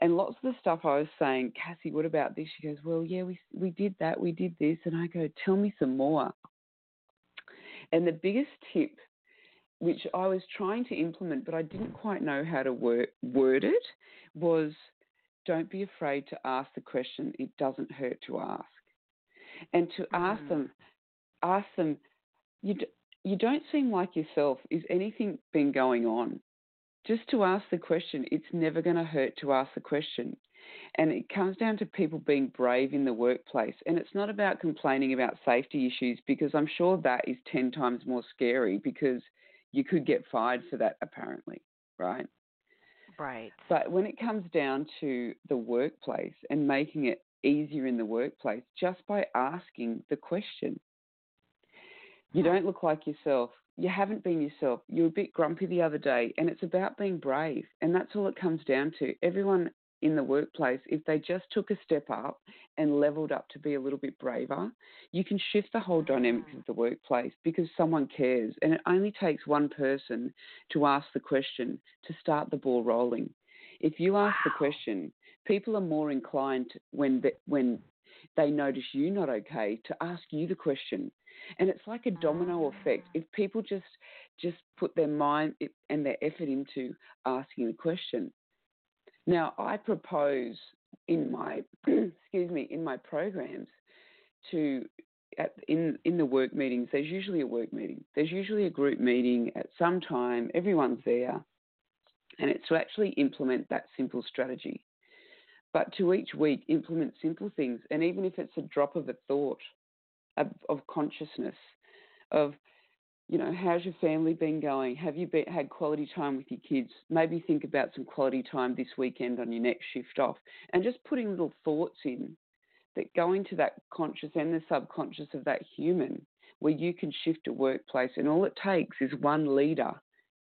And lots of the stuff I was saying, Cassie, what about this? She goes, Well, yeah, we we did that, we did this, and I go, Tell me some more. And the biggest tip which I was trying to implement, but I didn't quite know how to word, word it, was don't be afraid to ask the question. It doesn't hurt to ask. And to ask mm. them, ask them, you, d- you don't seem like yourself. Is anything been going on? Just to ask the question, it's never going to hurt to ask the question. And it comes down to people being brave in the workplace. And it's not about complaining about safety issues because I'm sure that is 10 times more scary because you could get fired for that apparently, right? Right. But when it comes down to the workplace and making it easier in the workplace just by asking the question. You don't look like yourself. You haven't been yourself. You were a bit grumpy the other day, and it's about being brave. And that's all it comes down to. Everyone in the workplace, if they just took a step up and leveled up to be a little bit braver, you can shift the whole dynamics mm. of the workplace because someone cares. And it only takes one person to ask the question to start the ball rolling. If you ask wow. the question, people are more inclined when they, when they notice you not okay to ask you the question. And it's like a domino effect. Mm. If people just just put their mind and their effort into asking the question, now, I propose in my (clears throat) excuse me in my programs to at, in in the work meetings. There's usually a work meeting. There's usually a group meeting at some time. Everyone's there, and it's to actually implement that simple strategy. But to each week implement simple things, and even if it's a drop of a thought of, of consciousness, of you know, how's your family been going? Have you been, had quality time with your kids? Maybe think about some quality time this weekend on your next shift off. And just putting little thoughts in that go into that conscious and the subconscious of that human where you can shift a workplace. And all it takes is one leader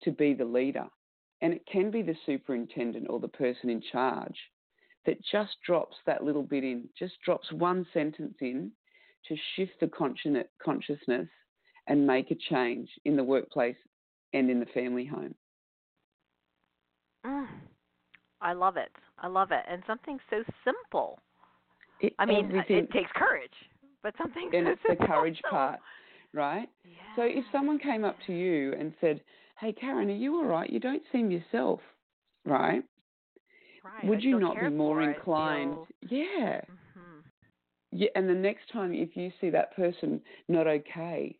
to be the leader. And it can be the superintendent or the person in charge that just drops that little bit in, just drops one sentence in to shift the consciousness and make a change in the workplace and in the family home. Mm, I love it. I love it. And something so simple. It, I mean, it takes courage, but something and so it's simple. the courage part, right? Yeah. (laughs) So if someone came up to you and said, "Hey, Karen, are you all right? You don't seem yourself, right?" Right. Would I you not be more inclined? Yeah. Mm-hmm. Yeah, and the next time if you see that person not okay,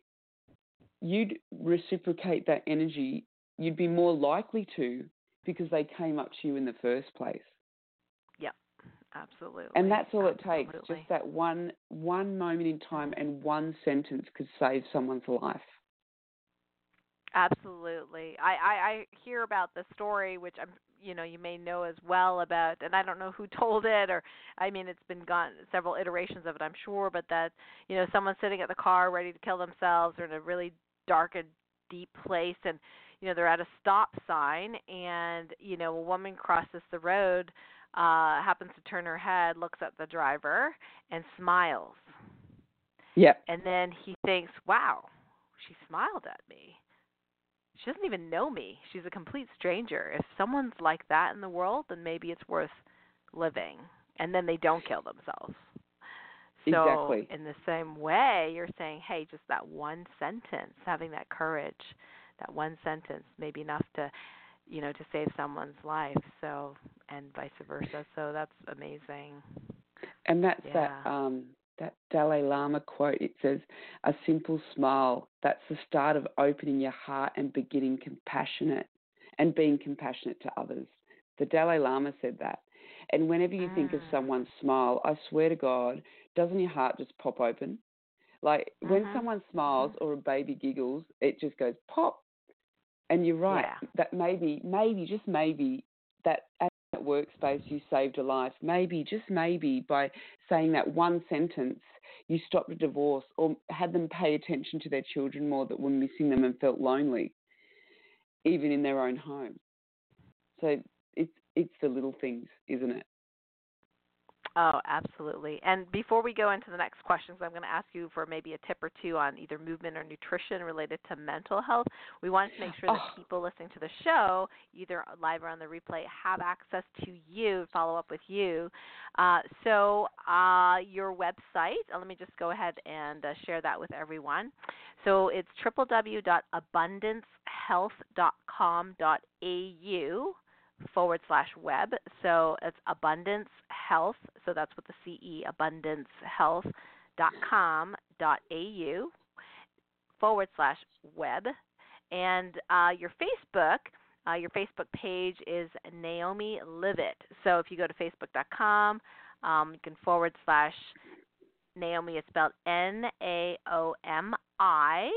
you'd reciprocate that energy. You'd be more likely to because they came up to you in the first place. Yep, absolutely. And that's all absolutely. it takes. Just that one one moment in time and one sentence could save someone's life. Absolutely. I, I, I hear about the story, which I'm, you know, you may know as well about, and I don't know who (laughs) told it, or I mean, it's been gone several iterations of it, I'm sure, but that, you know, someone's sitting at the car ready to kill themselves, or in a really dark and deep place, and you know, they're at a stop sign, and you know, a woman crosses the road, uh, happens to turn her head, looks at the driver, and smiles. Yeah. And then he thinks, "Wow, she smiled at me." she doesn't even know me. She's a complete stranger. If someone's like that in the world, then maybe it's worth living. And then they don't kill themselves. So exactly. in the same way, you're saying, hey, just that one sentence, having that courage, that one sentence may be enough to, you know, to save someone's life. So and vice versa. So that's amazing. And that's yeah. that um that Dalai Lama quote. It says, A simple smile, that's the start of opening your heart and beginning compassionate and being compassionate to others. The Dalai Lama said that. And whenever you think of Mm. someone's smile, I swear to God, doesn't your heart just pop open? Like when Mhm. someone smiles or a baby giggles, it just goes pop. And you're right. Yeah. That maybe, maybe, just maybe, that at that workspace you saved a life. Maybe, just maybe, by saying that one sentence, you stopped a divorce or had them pay attention to their children more that were missing them and felt lonely, even in their own home. So it's it's the little things, isn't it? Oh, absolutely. And before we go into the next questions, I'm going to ask you for maybe a tip or two on either movement or nutrition related to mental health. We want to make sure that Oh. people listening to the show, either live or on the replay, have access to you, follow up with you. Uh, so, uh, your website, uh, let me just go ahead and uh, share that with everyone. So, it's www.abundancehealth.com.au forward slash web. So it's abundance health. So that's what the CE, abundance health dot com dot au forward slash web. And uh, your Facebook, uh, your Facebook page is Naomi Liveit. So if you go to facebook.com, um, you can forward slash Naomi. It's spelled N A O M I,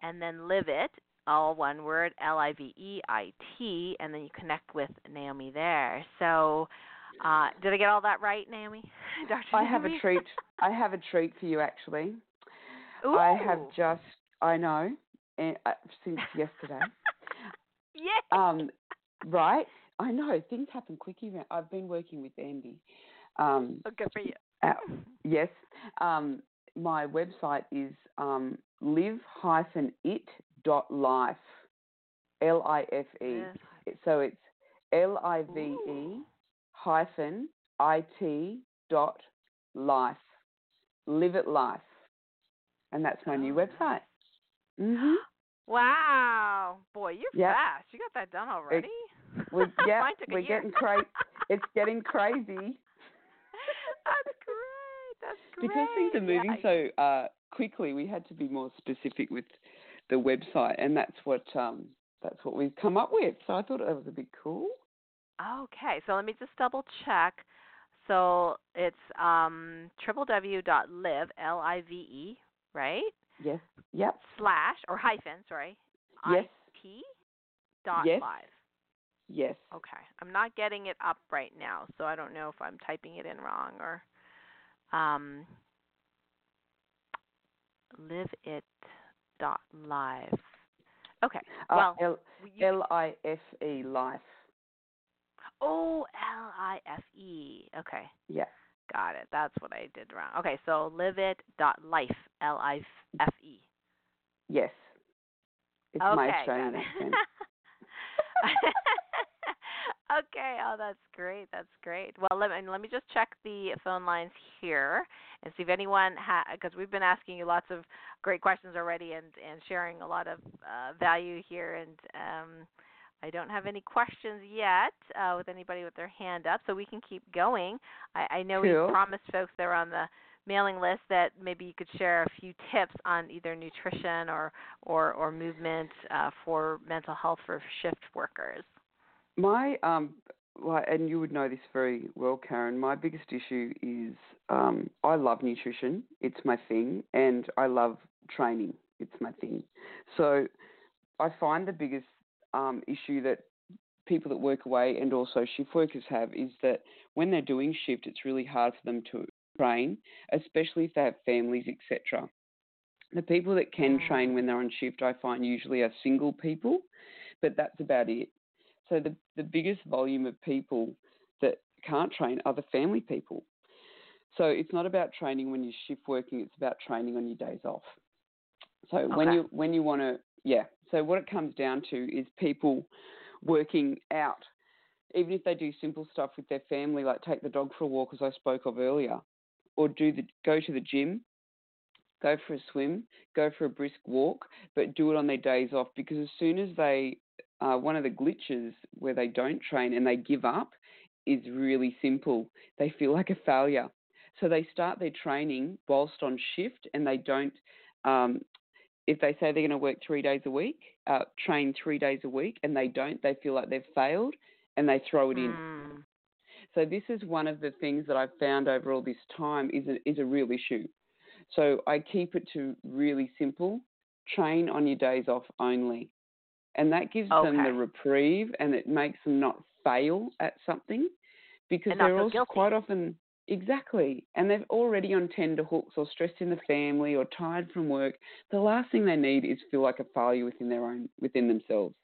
and then Liveit, all one word, L I V E I T, and then you connect with Naomi there. So, uh, did I get all that right, Naomi? (laughs) Dr. I have a treat. I (laughs) have a treat for you, actually. Ooh. I have just, I know, and, uh, since yesterday. (laughs) yeah. um, right? I know things happen quickly. I've been working with Andy. Um, Oh, good for you. uh, yes, um, my website is um, live-it.life, L-I-F-E. So it's L-I-V-E hyphen I-T dot life, live it life, and that's my new website. hmm Wow, boy, you're Yep. fast. You got that done already. We're, (laughs) yeah, Mine took a we're year. getting crazy. It's getting crazy (laughs) That's great. That's great. because things are moving Yeah. so uh, quickly. We had to be more specific with the website, and that's what um, that's what we've come up with. So I thought that was a bit cool. Okay, so let me just double check. So it's um www.live l i v e right Yes. Yep. slash or hyphen sorry Yes. it dot Yes. live. Yes. Okay, I'm not getting it up right now, so I don't know if I'm typing it in wrong or um live it dot live. Okay, Uh, well L you, L I F E life. oh L I F E. Okay. Yeah. Got it. That's what I did wrong. Okay, so live it dot life L I F E. Yes. It's okay, my Australian accent. (laughs) (laughs) okay, oh that's great. That's great. Well, let me let me just check the phone lines here and see if anyone ha because we've been asking you lots of great questions already and and sharing a lot of uh, value here and um I don't have any questions yet uh, with anybody with their hand up, so we can keep going. I, I know Cool. we promised folks that are on the mailing list that maybe you could share a few tips on either nutrition or or, or movement uh, for mental health for shift workers. My um, and you would know this very well, Karen. My biggest issue is um, I love nutrition. It's my thing, and I love training. It's my thing. So I find the biggest um, issue that people that work away and also shift workers have is that when they're doing shift, it's really hard for them to train, especially if they have families, etc. The people that can Mm. train when they're on shift, I find usually are single people, but that's about it. So the the biggest volume of people that can't train are the family people. So it's not about training when you're shift working; it's about training on your days off. So when you when you want to, yeah. So what it comes down to is people working out, even if they do simple stuff with their family, like take the dog for a walk, as I spoke of earlier, or do the go to the gym, go for a swim, go for a brisk walk, but do it on their days off because as soon as they, uh, one of the glitches where they don't train and they give up is really simple. They feel like a failure. So they start their training whilst on shift and they don't, um, if they say they're going to work three days a week, uh, train three days a week, and they don't, they feel like they've failed and they throw it in. Mm. So this is one of the things that I've found over all this time is a, is a real issue. So I keep it to really simple. Train on your days off only. And that gives them the reprieve and it makes them not fail at something because they're also guilty. quite often exactly and they're already on tender hooks or stressed in the family or tired from work. The last thing they need is feel like a failure within their own within themselves.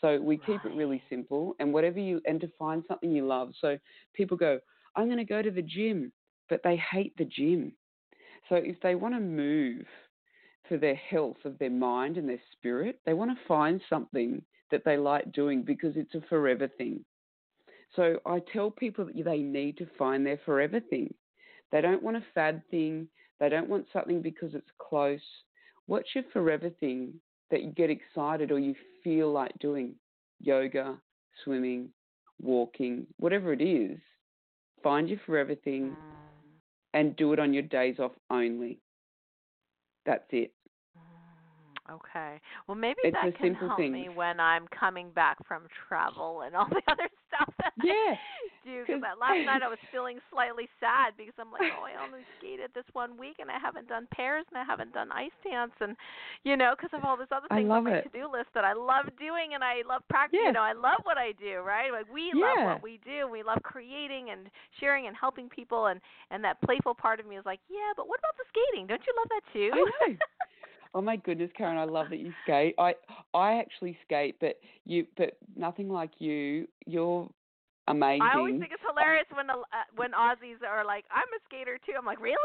So we keep it really simple and whatever you and to find something you love. So people go, I'm going to go to the gym, but they hate the gym. So if they want to move for their health of their mind and their spirit, they want to find something that they like doing because it's a forever thing. So I tell people that they need to find their forever thing. They don't want a fad thing. They don't want something because it's close. What's your forever thing that you get excited or you feel like doing? Yoga, swimming, walking, whatever it is. Find your forever thing Mm. and do it on your days off only. That's it. Okay. Well, maybe It's that a can simple help thing. me when I'm coming back from travel and all (laughs) the other stuff that Yeah, (laughs) I do. Because 'cause- last night I was (laughs) feeling slightly sad because I'm like, oh, I only skated this one week and I haven't done pairs and I haven't done ice dance and, you know, because of all this other things on my to-do list that I love doing and I love practicing. Yeah. You know, I love what I do, right? Like we love what we do. We love creating and sharing and helping people and and that playful part of me is like, yeah, but what about the skating? Don't you love that too? Oh my goodness, Karen, I love that you skate. I I actually skate, but you but nothing like you. You're amazing. I always think it's hilarious when the, uh, when Aussies are like, "I'm a skater too." I'm like, "Really?"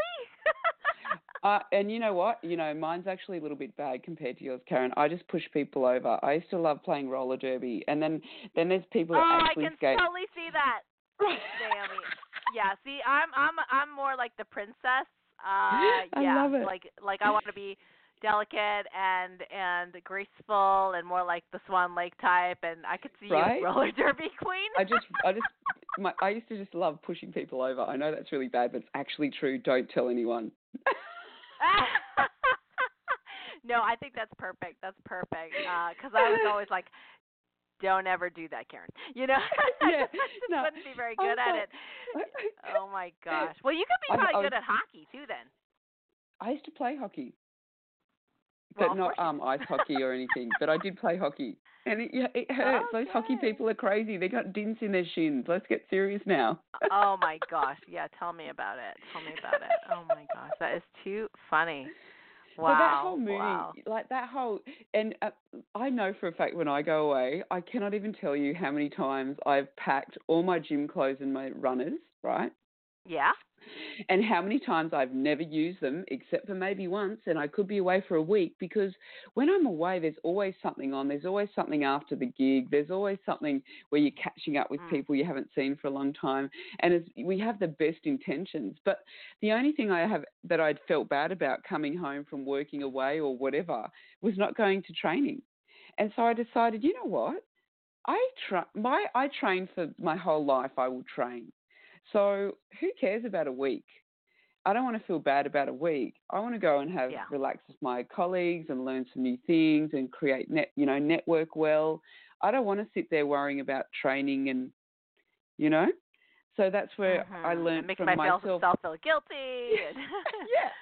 Uh, (laughs) and you know what? You know, mine's actually a little bit bad compared to yours, Karen. I just push people over. I used to love playing roller derby, and then then there's people that oh, I can skate. totally see that. Naomi. (laughs) Yeah, see, I'm I'm I'm more like the princess. Uh (gasps) I yeah, love it. like like I want to be delicate and and graceful and more like the Swan Lake type and I could see you (laughs) Right? as roller derby queen. I just, I just, (laughs) my, I used to just love pushing people over. I know that's really bad, but it's actually true. Don't tell anyone. (laughs) no, I think that's perfect. That's perfect. Uh, because I was always like, don't ever do that, Karen. You know, Yeah, I just no, wouldn't be very I good at it. Oh my gosh. Well, you could be I- probably I good was- at hockey too, then. I used to play hockey, but not (laughs) um ice hockey or anything. But I did play hockey, and it, yeah, it hurts. Those hockey people are crazy. They got dints in their shins. Let's get serious now. oh my (laughs) gosh. Yeah, tell me about it. Tell me about it. Oh my gosh, that is too funny. Wow. So that whole movie, wow. like that whole, and uh, I know for a fact when I go away, I cannot even tell you how many times I've packed all my gym clothes and my runners, right? Yeah. And how many times I've never used them except for maybe once, and I could be away for a week because when I'm away, there's always something on. There's always something after the gig. There's always something where you're catching up with Mm. people you haven't seen for a long time, and it's, we have the best intentions. But the only thing I have that I'd felt bad about coming home from working away or whatever was not going to training, and so I decided, you know what, I tra- my I train for my whole life. I will train. So who cares about a week? I don't want to feel bad about a week. I want to go and have Yeah. relax with my colleagues and learn some new things and create net, you know, network well. I don't want to sit there worrying about training and, you know. So that's where I Mhm. learned it makes from myself myself. feel guilty. and- yeah. (laughs)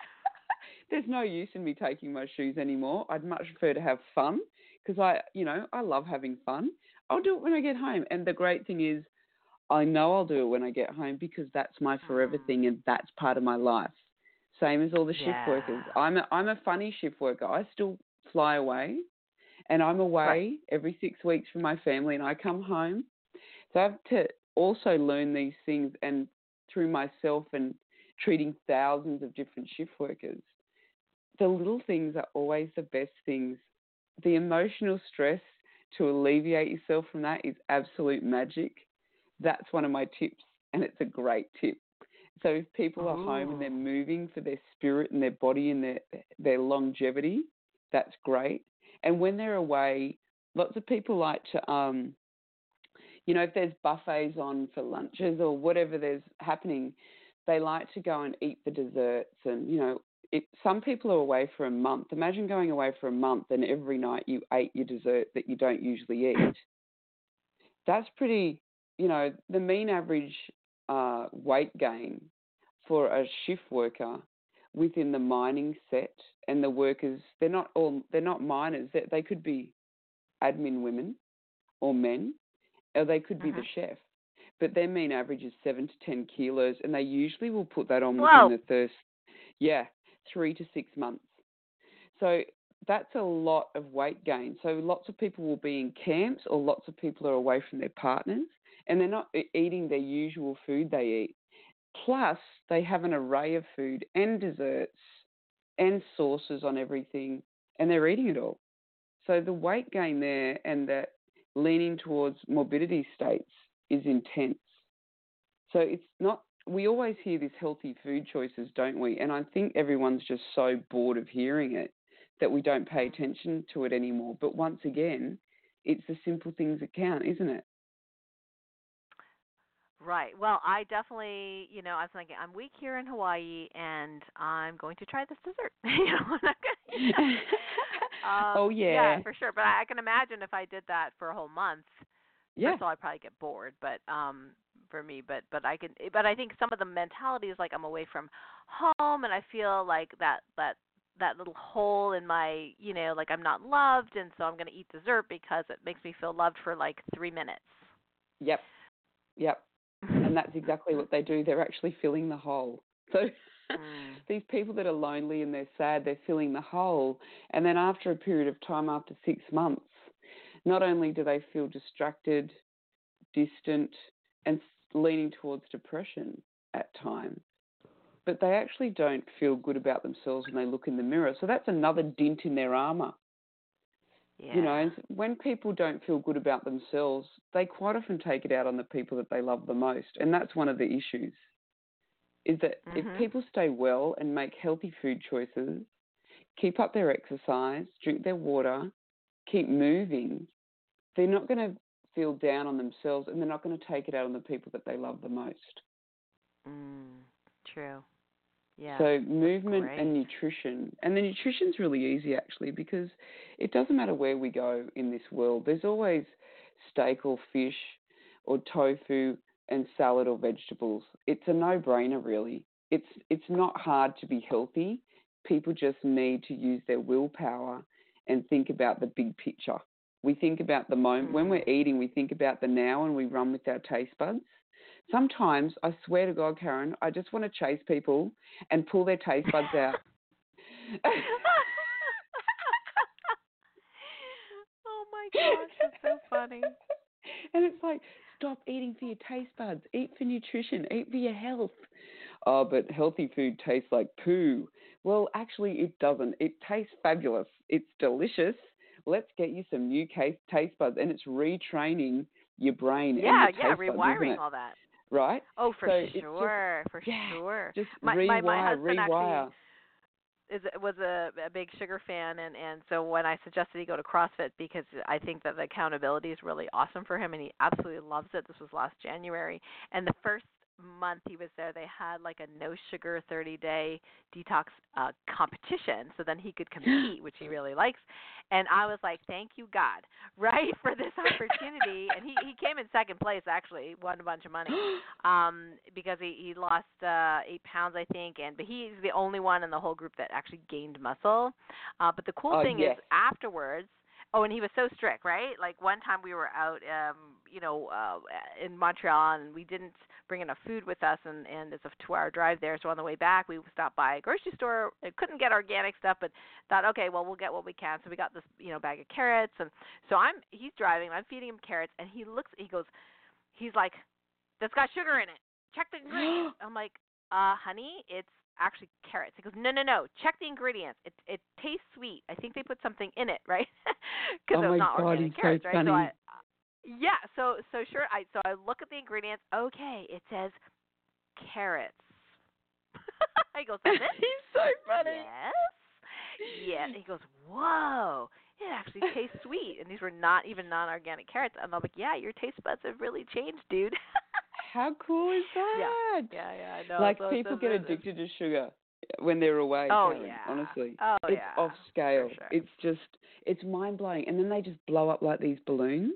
(laughs) there's no use in me taking my shoes anymore. I'd much prefer to have fun because I, you know, I love having fun. I'll do it when I get home. And the great thing is, I know I'll do it when I get home because that's my forever Mm. thing and that's part of my life. Same as all the shift workers. I'm a, I'm a funny shift worker. I still fly away and I'm away Right. every six weeks from my family and I come home. So I have to also learn these things and through myself and treating thousands of different shift workers. The little things are always the best things. The emotional stress to alleviate yourself from that is absolute magic. That's one of my tips, and it's a great tip. So if people are home and they're moving for their spirit and their body and their their longevity, that's great. And when they're away, lots of people like to um you know, if there's buffets on for lunches or whatever there's happening, they like to go and eat the desserts and you know, it, some people are away for a month. Imagine going away for a month and every night you ate your dessert that you don't usually eat. That's pretty, you know, the mean average uh, weight gain for a shift worker within the mining set and the workers, they're not all, they're not miners. They, they could be admin women or men, or they could be the Mhm. chef. But their mean average is seven to ten kilos, and they usually will put that on Whoa. within the first, yeah, three to six months. So that's a lot of weight gain. So lots of people will be in camps, or lots of people are away from their partners, and they're not eating their usual food they eat. Plus, they have an array of food and desserts and sauces on everything, and they're eating it all. So the weight gain there and that leaning towards morbidity states is intense. So it's not, we always hear this healthy food choices, don't we? And I think everyone's just so bored of hearing it that we don't pay attention to it anymore. But once again, it's the simple things that count, isn't it? Right. Well, I definitely, you know, I was thinking I'm weak here in Hawaii, and I'm going to try this dessert. (laughs) you know, gonna, you. (laughs) Um, oh, yeah, yeah. for sure. But I can imagine if I did that for a whole month, Yeah. first of all, I'd probably get bored. But um, for me, but but I can. But I think some of the mentality is like I'm away from home, and I feel like that that that little hole in my, you know, like I'm not loved, and so I'm going to eat dessert because it makes me feel loved for like three minutes. Yep. Yep. And that's exactly what they do. They're actually filling the hole. So (laughs) Mm. these people that are lonely and they're sad, they're filling the hole. And then after a period of time, after six months, not only do they feel distracted, distant, and leaning towards depression at times, but they actually don't feel good about themselves when they look in the mirror. So that's another dint in their armor. Yeah. You know, when people don't feel good about themselves, they quite often take it out on the people that they love the most. And that's one of the issues. Is that Mhm. if people stay well and make healthy food choices, keep up their exercise, drink their water, keep moving, they're not going to feel down on themselves and they're not going to take it out on the people that they love the most. Mm, true. Yeah. So movement and nutrition, and the nutrition's really easy actually because it doesn't matter where we go in this world. There's always steak or fish or tofu and salad or vegetables. It's a no-brainer really. It's it's not hard to be healthy. People just need to use their willpower and think about the big picture. We think about the moment when we're mm. eating. We think about the now and we run with our taste buds. Sometimes I swear to God, Karen, I just want to chase people and pull their taste buds out. (laughs) oh my gosh, that's so funny. (laughs) and it's like, stop eating for your taste buds. Eat for nutrition. Eat for your health. Oh, but healthy food tastes like poo. Well, actually, it doesn't. It tastes fabulous. It's delicious. Let's get you some new case, taste buds, and it's retraining your brain. and Yeah, yeah, buds, rewiring it? all that. Right? Oh, for So it's just- sure, for yeah, sure. Just My- rewire, my- my husband rewire. actually- Is was a, a big sugar fan, and and so when I suggested he go to CrossFit because I think that the accountability is really awesome for him, and he absolutely loves it. This was last January, and the first month he was there, they had like a no sugar 30 day detox uh, competition. So then he could (gasps) compete, which he really likes. And I was like, thank you, God, (laughs) right, for this opportunity. and he, he came in second place, actually, won a bunch of money (gasps) um, because he, he lost uh, eight pounds, I think. And But he's the only one in the whole group that actually gained muscle. Uh, but the cool oh, thing yes. is, afterwards, Oh, and he was so strict, right? Like one time we were out, um, you know, uh, in Montreal, and we didn't bring enough food with us, and and it's a two-hour drive there. So on the way back, we stopped by a grocery store. I couldn't get organic stuff, but thought, okay, well, we'll get what we can. So we got this, you know, bag of carrots, and so I'm he's driving, I'm feeding him carrots, and he looks, he goes, he's like, that's got sugar in it. Check the ingredients. (gasps) I'm like, uh, honey, it's actually carrots. He goes, no, no, no. Check the ingredients. It it tastes sweet. I think they put something in it, right? (laughs) Because oh it was not God, organic carrots, so right? Funny. So I, yeah, so so sure. I so I look at the ingredients. Okay, it says carrots. I go, that's it. (laughs) he's so funny. Yes. Yeah. He goes, whoa. It actually tastes sweet, and these were not even non-organic carrots. And I'm like, yeah, your taste buds have really changed, dude. (laughs) How cool is that? Yeah, yeah, I know. Like so, people get addicted to sugar when they're away. Oh Karen, yeah. Honestly. Oh it's yeah. off scale. Sure. It's just it's mind blowing. And then they just blow up like these balloons.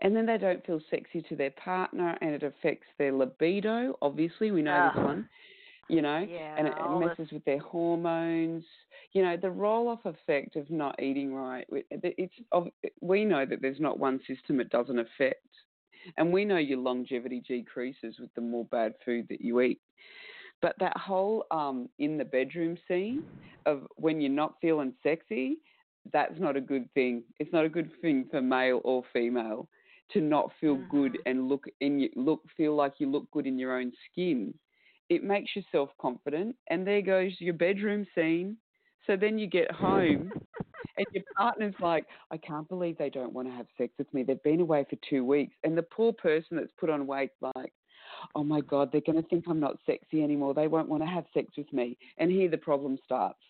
And then they don't feel sexy to their partner and it affects their libido. Obviously, we know this one. You know? Yeah, and it, it messes with their hormones. You know, the roll off effect of not eating right. It's we know that there's not one system it doesn't affect. And we know your longevity decreases with the more bad food that you eat. But that whole um, in the bedroom scene of when you're not feeling sexy, that's not a good thing. It's not a good thing for male or female to not feel good Mhm. and look in your, look feel like you look good in your own skin. It makes you self confident, and there goes your bedroom scene. So then you get home (laughs) and your partner's like, I can't believe they don't want to have sex with me. They've been away for two weeks. And the poor person that's put on weight, like, oh my God, they're going to think I'm not sexy anymore. They won't want to have sex with me. And here the problem starts.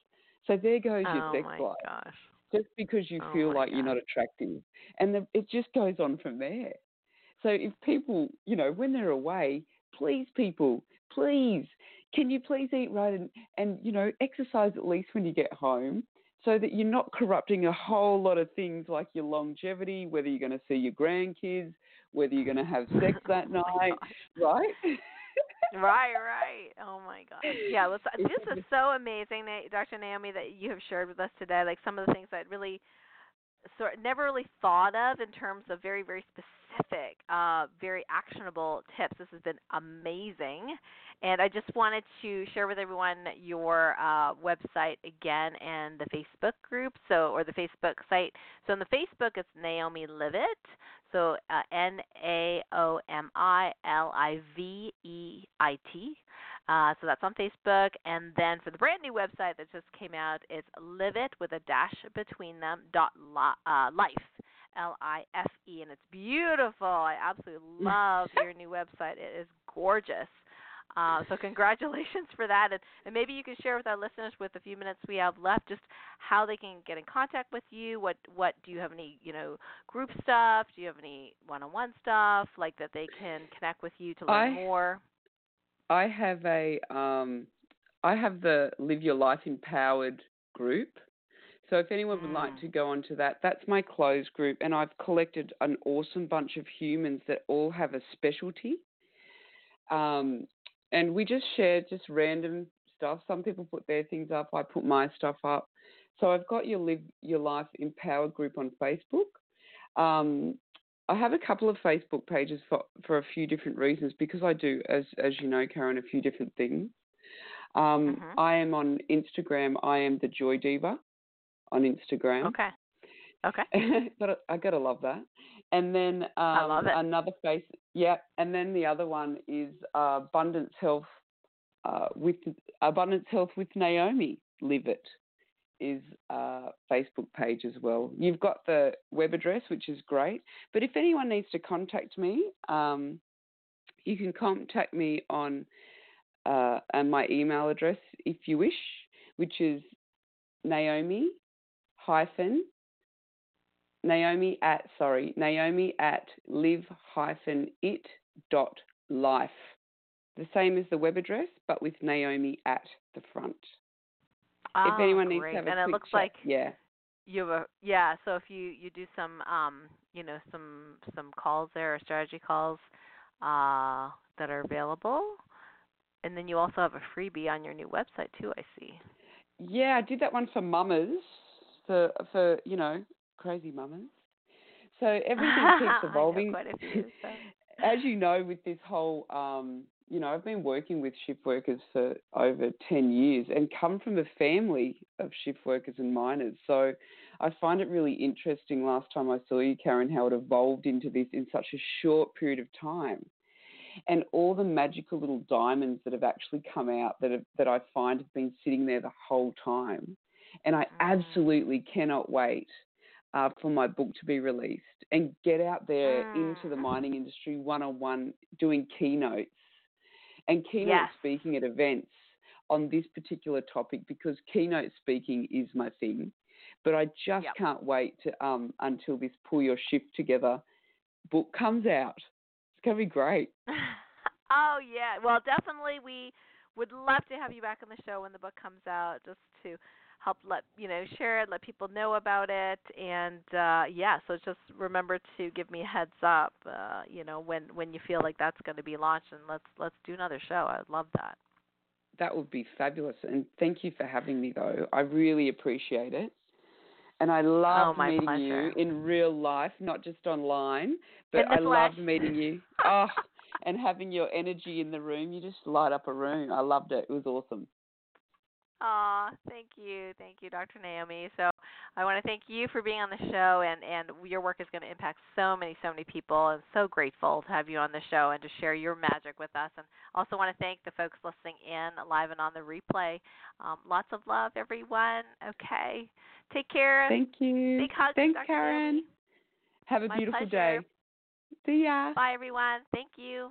So there goes your oh sex my life. gosh. Just because you Oh feel like you're not attractive. And the, it just goes on from there. So if people, you know, when they're away, please, people, please, can you please eat right and, and you know, exercise at least when you get home so that you're not corrupting a whole lot of things like your longevity, whether you're going to see your grandkids, whether you're going to have sex that (laughs) Oh night, right? (laughs) right, right. Oh my gosh. Yeah, let's, this is so amazing, Dr. Naomi, that you have shared with us today. Like some of the things that really sort never really thought of in terms of very, very specific, uh, very actionable tips. This has been amazing. And I just wanted to share with everyone your uh, website again and the Facebook group, so or the Facebook site. So on the Facebook, it's Naomi Liveit. So uh, N A O M I L I V E I T. Uh, so that's on Facebook. And then for the brand new website that just came out, it's Live It with a dash between them dot li- uh, life. L I F E, and it's beautiful. I absolutely (laughs) love your new website. It is gorgeous. Uh, so congratulations for that, and, and maybe you can share with our listeners, with the few minutes we have left, just how they can get in contact with you. What what do you have any you know group stuff? Do you have any one-on-one stuff like that they can connect with you to learn I- more? I have a um, I have the Live Your Life Empowered group. So if anyone would like Mm. to go onto that, that's my closed group, and I've collected an awesome bunch of humans that all have a specialty. Um, and we just share just random stuff. Some people put their things up. I put my stuff up. So I've got your Live Your Life Empowered group on Facebook. Um, I have a couple of Facebook pages for, for a few different reasons because I do, as as you know, Karen, a few different things. Um, Mhm. I am on Instagram. I am the Joy Diva on Instagram. Okay. Okay. (laughs) but I gotta love that. And then um, another face, yeah. And then the other one is uh, Abundance Health uh, with Abundance Health with Naomi. Live it is uh, Facebook page as well. You've got the web address, which is great. But if anyone needs to contact me, um, you can contact me on uh, and my email address if you wish, which is Naomi hyphen Naomi at sorry Naomi at live hyphen it dot life the same as the web address, but with Naomi at the front. Oh, if anyone needs to have a and it quick looks chat, like yeah, you have a yeah. So if you you do some um you know some some calls there or strategy calls uh that are available, and then you also have a freebie on your new website too. I see. yeah, I did that one for mamas, for for you know crazy mamas. So everything (laughs) keeps evolving. few, so. (laughs) As you know, with this whole, um, you know, I've been working with shift workers for over 10 years and come from a family of shift workers and miners. So I find it really interesting last time I saw you, Karen, how it evolved into this in such a short period of time. And all the magical little diamonds that have actually come out that, have, that I find have been sitting there the whole time. And I Mm. absolutely cannot wait uh, for my book to be released and get out there into the Mm. mining industry one on one doing keynotes and keynote Yes. speaking at events on this particular topic because keynote speaking is my thing. But I just Yep. can't wait to um, until this pull your shift together book comes out. It's gonna be great. (laughs) oh yeah. Well, definitely we would love to have you back on the show when the book comes out, just to help let you know share it, let people know about it, and uh yeah. So just remember to give me a heads up, uh, you know, when when you feel like that's going to be launched, and let's let's do another show. I'd love that. That would be fabulous. And thank you for having me though. I really appreciate it. And I love Oh, meeting pleasure. you in real life, not just online. But I love meeting you. Oh, (laughs) and having your energy in the room. You just light up a room. I loved it. It was awesome. Aw, thank you, thank you, Dr. Naomi. So I want to thank you for being on the show, and and your work is going to impact so many, so many people. And so grateful to have you on the show and to share your magic with us. And also want to thank the folks listening in live and on the replay. Um, lots of love, everyone. Okay, take care. Thank you. Big hugs, Thanks, Dr. Karen. Naomi. Have a My beautiful pleasure. day. See ya. Bye, everyone. Thank you.